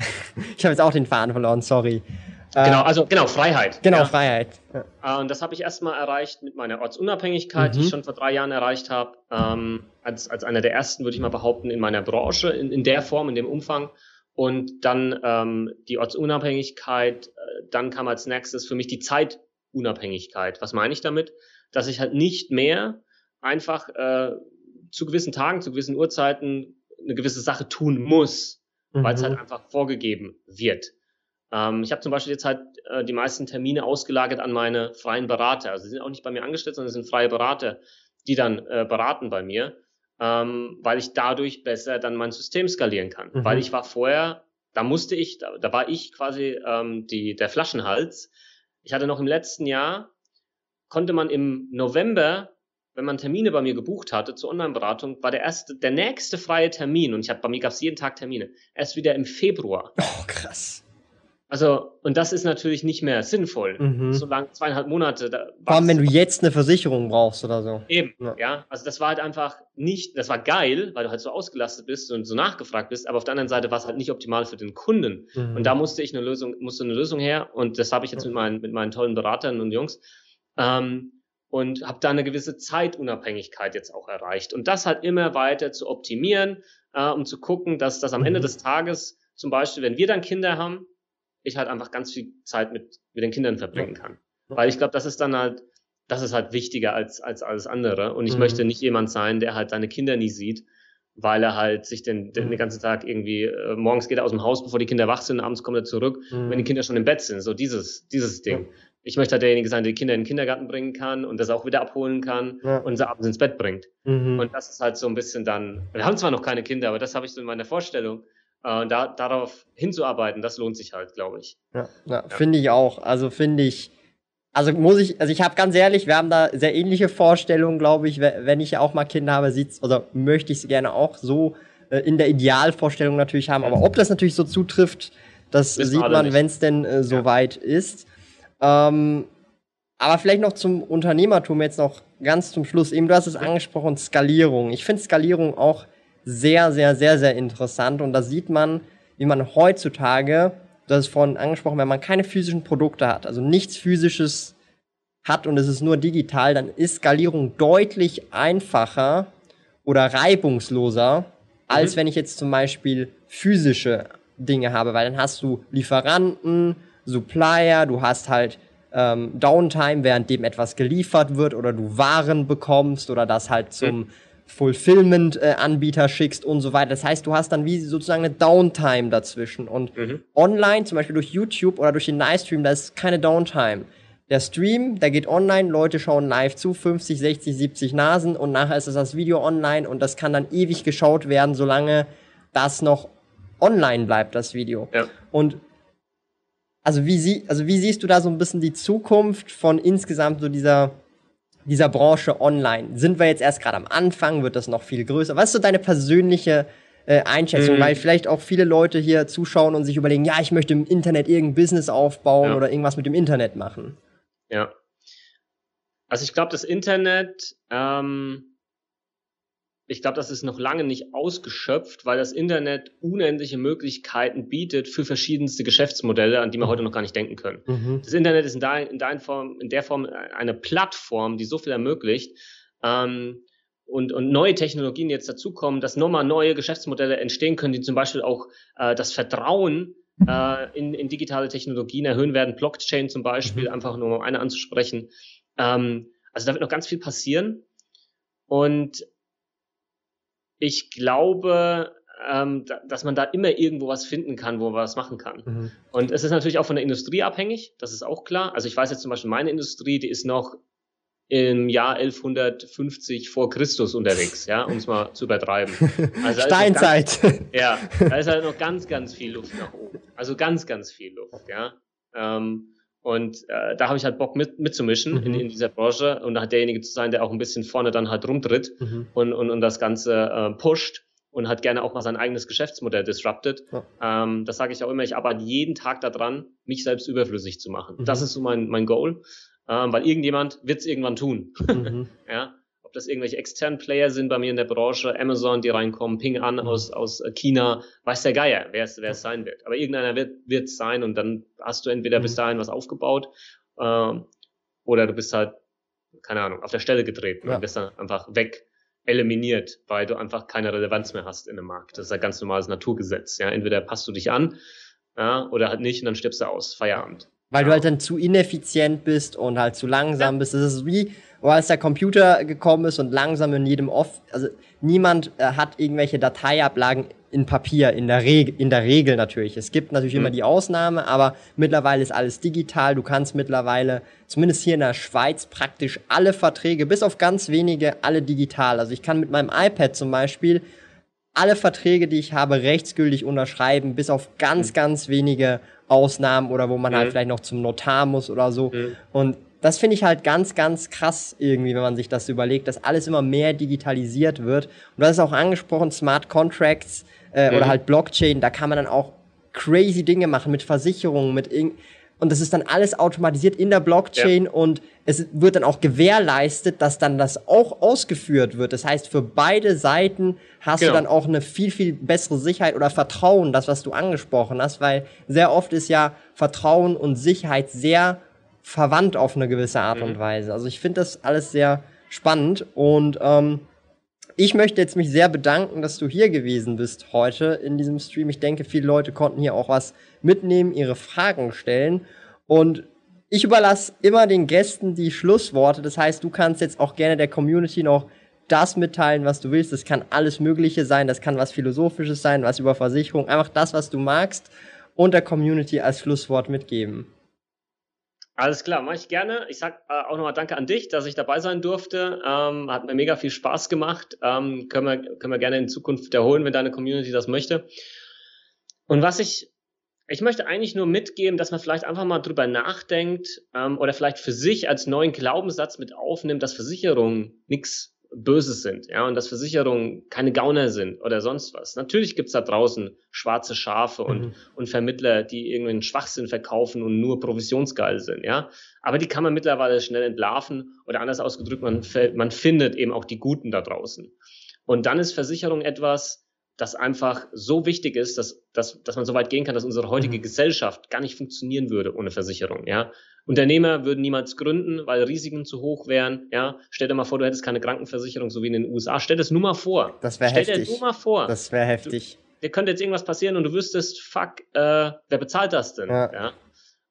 ich habe jetzt auch den Faden verloren, sorry. Genau, also genau, Freiheit. Genau, ja. Freiheit. Ja. Und das habe ich erstmal erreicht mit meiner Ortsunabhängigkeit, mhm. die ich schon vor drei Jahren erreicht habe. Ähm, als, als einer der ersten, würde ich mal behaupten, in meiner Branche, in, in der Form, in dem Umfang. Und dann ähm, die Ortsunabhängigkeit, äh, dann kam als nächstes für mich die Zeitunabhängigkeit. Was meine ich damit? Dass ich halt nicht mehr einfach äh, zu gewissen Tagen, zu gewissen Uhrzeiten eine gewisse Sache tun muss, mhm. weil es halt einfach vorgegeben wird. Ähm, ich habe zum Beispiel jetzt halt äh, die meisten Termine ausgelagert an meine freien Berater. Also sie sind auch nicht bei mir angestellt, sondern es sind freie Berater, die dann äh, beraten bei mir, ähm, weil ich dadurch besser dann mein System skalieren kann. Mhm. Weil ich war vorher, da musste ich, da, da war ich quasi ähm, die, der Flaschenhals. Ich hatte noch im letzten Jahr, konnte man im November wenn man Termine bei mir gebucht hatte zur Online-Beratung, war der erste, der nächste freie Termin, und ich habe bei mir gab es jeden Tag Termine, erst wieder im Februar. Oh, krass. Also, und das ist natürlich nicht mehr sinnvoll. Mhm. So lang, zweieinhalb Monate. Da Vor allem, wenn du jetzt eine Versicherung brauchst oder so. Eben, ja. ja. Also, das war halt einfach nicht, das war geil, weil du halt so ausgelastet bist und so nachgefragt bist, aber auf der anderen Seite war es halt nicht optimal für den Kunden. Mhm. Und da musste ich eine Lösung, musste eine Lösung her und das habe ich jetzt mit meinen, mit meinen tollen Beratern und Jungs. Ähm, und habe da eine gewisse Zeitunabhängigkeit jetzt auch erreicht. Und das halt immer weiter zu optimieren, äh, um zu gucken, dass das am Ende mhm. des Tages, zum Beispiel, wenn wir dann Kinder haben, ich halt einfach ganz viel Zeit mit, mit den Kindern verbringen kann. Weil ich glaube, das ist dann halt, das ist halt wichtiger als, als alles andere. Und ich mhm. möchte nicht jemand sein, der halt seine Kinder nie sieht, weil er halt sich den, den, den ganzen Tag irgendwie, äh, morgens geht er aus dem Haus, bevor die Kinder wach sind, abends kommt er zurück, mhm. wenn die Kinder schon im Bett sind. So dieses, dieses Ding. Ich möchte halt derjenige sein, der die Kinder in den Kindergarten bringen kann und das auch wieder abholen kann ja. und sie abends ins Bett bringt. Mhm. Und das ist halt so ein bisschen dann, wir haben zwar noch keine Kinder, aber das habe ich so in meiner Vorstellung. Äh, da, darauf hinzuarbeiten, das lohnt sich halt, glaube ich. Ja, ja, ja. finde ich auch. Also finde ich, also muss ich, also ich habe ganz ehrlich, wir haben da sehr ähnliche Vorstellungen, glaube ich. Wenn ich auch mal Kinder habe, sieht's, oder möchte ich es gerne auch so äh, in der Idealvorstellung natürlich haben. Aber ob das natürlich so zutrifft, das Wissen sieht man, wenn es denn äh, so ja. weit ist. Ähm, aber vielleicht noch zum Unternehmertum jetzt noch ganz zum Schluss. Eben, du hast es angesprochen, Skalierung. Ich finde Skalierung auch sehr, sehr, sehr, sehr interessant. Und da sieht man, wie man heutzutage, das ist vorhin angesprochen, wenn man keine physischen Produkte hat, also nichts physisches hat und es ist nur digital, dann ist Skalierung deutlich einfacher oder reibungsloser, als mhm. wenn ich jetzt zum Beispiel physische Dinge habe, weil dann hast du Lieferanten, Supplier, du hast halt ähm, Downtime, währenddem etwas geliefert wird oder du Waren bekommst oder das halt zum mhm. Fulfillment-Anbieter schickst und so weiter. Das heißt, du hast dann wie sozusagen eine Downtime dazwischen. Und mhm. online, zum Beispiel durch YouTube oder durch den Livestream, da ist keine Downtime. Der Stream, der geht online, Leute schauen live zu, 50, 60, 70 Nasen und nachher ist das Video online und das kann dann ewig geschaut werden, solange das noch online bleibt, das Video. Ja. Und also wie, sie, also wie siehst du da so ein bisschen die Zukunft von insgesamt so dieser, dieser Branche online? Sind wir jetzt erst gerade am Anfang? Wird das noch viel größer? Was ist so deine persönliche äh, Einschätzung? Mhm. Weil vielleicht auch viele Leute hier zuschauen und sich überlegen, ja, ich möchte im Internet irgendein Business aufbauen ja. oder irgendwas mit dem Internet machen. Ja. Also ich glaube, das Internet ähm, ich glaube, das ist noch lange nicht ausgeschöpft, weil das Internet unendliche Möglichkeiten bietet für verschiedenste Geschäftsmodelle, an die wir heute noch gar nicht denken können. Mhm. Das Internet ist in, der, in, der Form, in der Form eine Plattform, die so viel ermöglicht. Ähm, und, und neue Technologien jetzt dazukommen, dass nochmal neue Geschäftsmodelle entstehen können, die zum Beispiel auch äh, das Vertrauen äh, in, in digitale Technologien erhöhen werden. Blockchain zum Beispiel, mhm. einfach nur um eine anzusprechen. Ähm, also da wird noch ganz viel passieren. Und ich glaube, ähm, dass man da immer irgendwo was finden kann, wo man was machen kann. Mhm. Und es ist natürlich auch von der Industrie abhängig, das ist auch klar. Also ich weiß jetzt zum Beispiel, meine Industrie, die ist noch im Jahr 1150 vor Christus unterwegs, ja, um es mal zu übertreiben. Also Steinzeit. Ganz, ja, da ist halt noch ganz, ganz viel Luft nach oben. Also ganz, ganz viel Luft, ja. Ähm, und äh, da habe ich halt Bock mit, mitzumischen mhm. in, in dieser Branche und da hat derjenige zu sein, der auch ein bisschen vorne dann halt rumtritt mhm. und, und, und das Ganze äh, pusht und hat gerne auch mal sein eigenes Geschäftsmodell disrupted. Ja. Ähm, das sage ich auch immer, ich arbeite jeden Tag daran, mich selbst überflüssig zu machen. Mhm. Das ist so mein, mein Goal, ähm, weil irgendjemand wird es irgendwann tun. Mhm. ja? Ob das irgendwelche externen Player sind bei mir in der Branche, Amazon, die reinkommen, Ping an mhm. aus, aus China, weiß der Geier, wer es, wer es sein wird. Aber irgendeiner wird es sein und dann hast du entweder bis mhm. dahin was aufgebaut äh, oder du bist halt, keine Ahnung, auf der Stelle getreten ja. und bist dann einfach weg eliminiert, weil du einfach keine Relevanz mehr hast in dem Markt. Das ist ein ganz normales Naturgesetz. Ja, entweder passt du dich an ja, oder halt nicht und dann stirbst du aus. Feierabend. Weil ja. du halt dann zu ineffizient bist und halt zu langsam ja. bist. Das ist wie, als der Computer gekommen ist und langsam in jedem Off, also niemand äh, hat irgendwelche Dateiablagen in Papier, in der, Reg in der Regel natürlich. Es gibt natürlich mhm. immer die Ausnahme, aber mittlerweile ist alles digital. Du kannst mittlerweile, zumindest hier in der Schweiz, praktisch alle Verträge, bis auf ganz wenige, alle digital. Also ich kann mit meinem iPad zum Beispiel alle Verträge, die ich habe, rechtsgültig unterschreiben, bis auf ganz, mhm. ganz wenige Ausnahmen oder wo man halt mhm. halt vielleicht noch zum Notar muss oder so. Mhm. Und das finde ich halt ganz, ganz krass irgendwie, wenn man sich das überlegt, dass alles immer mehr digitalisiert wird. Und du hast auch angesprochen, Smart Contracts äh, mhm. oder halt Blockchain, da kann man dann auch crazy Dinge machen mit Versicherungen, mit irgend und das ist dann alles automatisiert in der Blockchain ja. und es wird dann auch gewährleistet, dass dann das auch ausgeführt wird. Das heißt, für beide Seiten hast genau. du dann auch eine viel, viel bessere Sicherheit oder Vertrauen, das, was du angesprochen hast, weil sehr oft ist ja Vertrauen und Sicherheit sehr verwandt auf eine gewisse Art mhm. und Weise. Also ich finde das alles sehr spannend und ähm, ich möchte jetzt mich sehr bedanken, dass du hier gewesen bist heute in diesem Stream. Ich denke, viele Leute konnten hier auch was mitnehmen, ihre Fragen stellen und ich überlasse immer den Gästen die Schlussworte. Das heißt, du kannst jetzt auch gerne der Community noch das mitteilen, was du willst. Das kann alles Mögliche sein. Das kann was Philosophisches sein, was über Versicherung. Einfach das, was du magst und der Community als Schlusswort mitgeben. Alles klar, mache ich gerne. Ich sage äh, auch nochmal Danke an dich, dass ich dabei sein durfte. Ähm, hat mir mega viel Spaß gemacht. Ähm, können, wir, können wir gerne in Zukunft wiederholen, wenn deine Community das möchte. Und was ich, ich möchte eigentlich nur mitgeben, dass man vielleicht einfach mal drüber nachdenkt ähm, oder vielleicht für sich als neuen Glaubenssatz mit aufnimmt, dass Versicherungen nichts Böses sind, ja, und dass Versicherungen keine Gauner sind oder sonst was. Natürlich gibt's da draußen schwarze Schafe und, mhm. und Vermittler, die irgendeinen Schwachsinn verkaufen und nur provisionsgeil sind, ja. Aber die kann man mittlerweile schnell entlarven oder anders ausgedrückt, man, man findet eben auch die Guten da draußen. Und dann ist Versicherung etwas, das einfach so wichtig ist, dass, dass, dass man so weit gehen kann, dass unsere heutige mhm. Gesellschaft gar nicht funktionieren würde ohne Versicherung, ja. Unternehmer würden niemals gründen, weil Risiken zu hoch wären. Ja, stell dir mal vor, du hättest keine Krankenversicherung, so wie in den USA. Stell dir das nur mal vor. Das wäre heftig. Stell dir nur mal vor. Das wäre heftig. Du, dir könnte jetzt irgendwas passieren und du wüsstest, fuck, äh, wer bezahlt das denn? Ja. ja.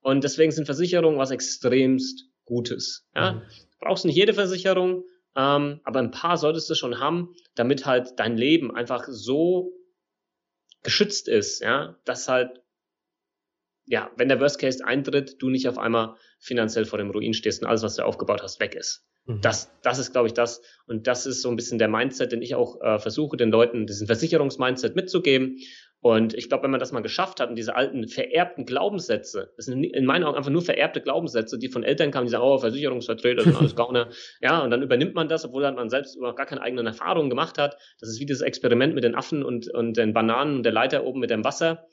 Und deswegen sind Versicherungen was extremst Gutes. Ja. Mhm. Du brauchst nicht jede Versicherung, ähm, aber ein paar solltest du schon haben, damit halt dein Leben einfach so geschützt ist, ja, dass halt ja, wenn der Worst Case eintritt, du nicht auf einmal finanziell vor dem Ruin stehst und alles, was du aufgebaut hast, weg ist. Mhm. Das, das ist, glaube ich, das. Und das ist so ein bisschen der Mindset, den ich auch äh, versuche, den Leuten diesen Versicherungsmindset mitzugeben. Und ich glaube, wenn man das mal geschafft hat und diese alten vererbten Glaubenssätze, das sind in meinen Augen einfach nur vererbte Glaubenssätze, die von Eltern kamen, die sagen, oh, Versicherungsvertreter sind alles Gauner. ja, und dann übernimmt man das, obwohl man selbst überhaupt gar keine eigenen Erfahrungen gemacht hat. Das ist wie dieses Experiment mit den Affen und, und den Bananen und der Leiter oben mit dem Wasser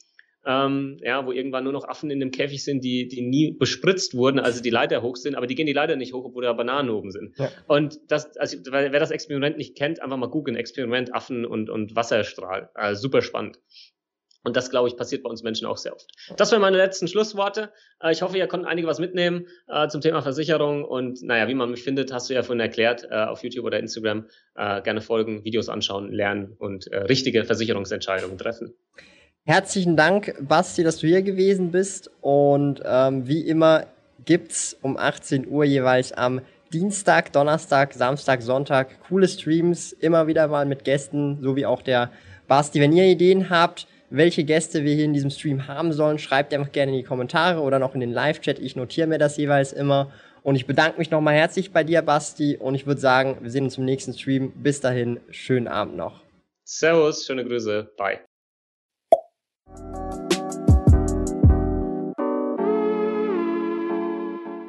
ähm, ja, wo irgendwann nur noch Affen in dem Käfig sind, die, die nie bespritzt wurden, also die Leiter hoch sind, aber die gehen die Leiter nicht hoch, obwohl da Bananen oben sind. Ja. Und das, also wer das Experiment nicht kennt, einfach mal googeln, Experiment Affen und, und Wasserstrahl. Also super spannend. Und das, glaube ich, passiert bei uns Menschen auch sehr oft. Das waren meine letzten Schlussworte. Äh, ich hoffe, ihr konntet einige was mitnehmen äh, zum Thema Versicherung. Und naja, wie man mich findet, hast du ja vorhin erklärt, äh, auf YouTube oder Instagram. Äh, gerne folgen, Videos anschauen, lernen und äh, richtige Versicherungsentscheidungen treffen. Herzlichen Dank, Basti, dass du hier gewesen bist. Und ähm, wie immer gibt's um 18 Uhr jeweils am Dienstag, Donnerstag, Samstag, Sonntag coole Streams, immer wieder mal mit Gästen, so wie auch der Basti. Wenn ihr Ideen habt, welche Gäste wir hier in diesem Stream haben sollen, schreibt einfach gerne in die Kommentare oder noch in den Live-Chat. Ich notiere mir das jeweils immer. Und ich bedanke mich nochmal herzlich bei dir, Basti. Und ich würde sagen, wir sehen uns im nächsten Stream. Bis dahin, schönen Abend noch. Servus, schöne Grüße. Bye.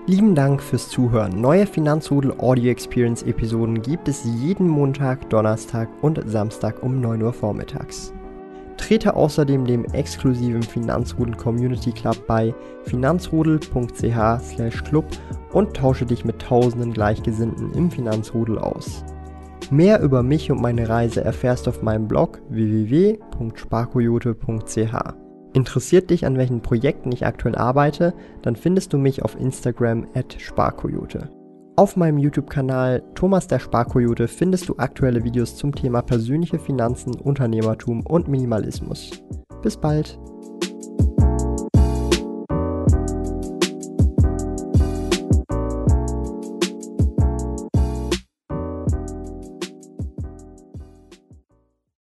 Lieben Dank fürs Zuhören. Neue Finanzrudel Audio Experience Episoden gibt es jeden Montag, Donnerstag und Samstag um 9 Uhr vormittags. Trete außerdem dem exklusiven Finanzrudel Community Club bei finanzrudel.ch/club und tausche dich mit tausenden Gleichgesinnten im Finanzrudel aus. Mehr über mich und meine Reise erfährst du auf meinem Blog www.sparkoyote.ch. Interessiert dich, an welchen Projekten ich aktuell arbeite, dann findest du mich auf Instagram at sparkoyote. Auf meinem YouTube-Kanal Thomas der Sparkoyote findest du aktuelle Videos zum Thema persönliche Finanzen, Unternehmertum und Minimalismus. Bis bald!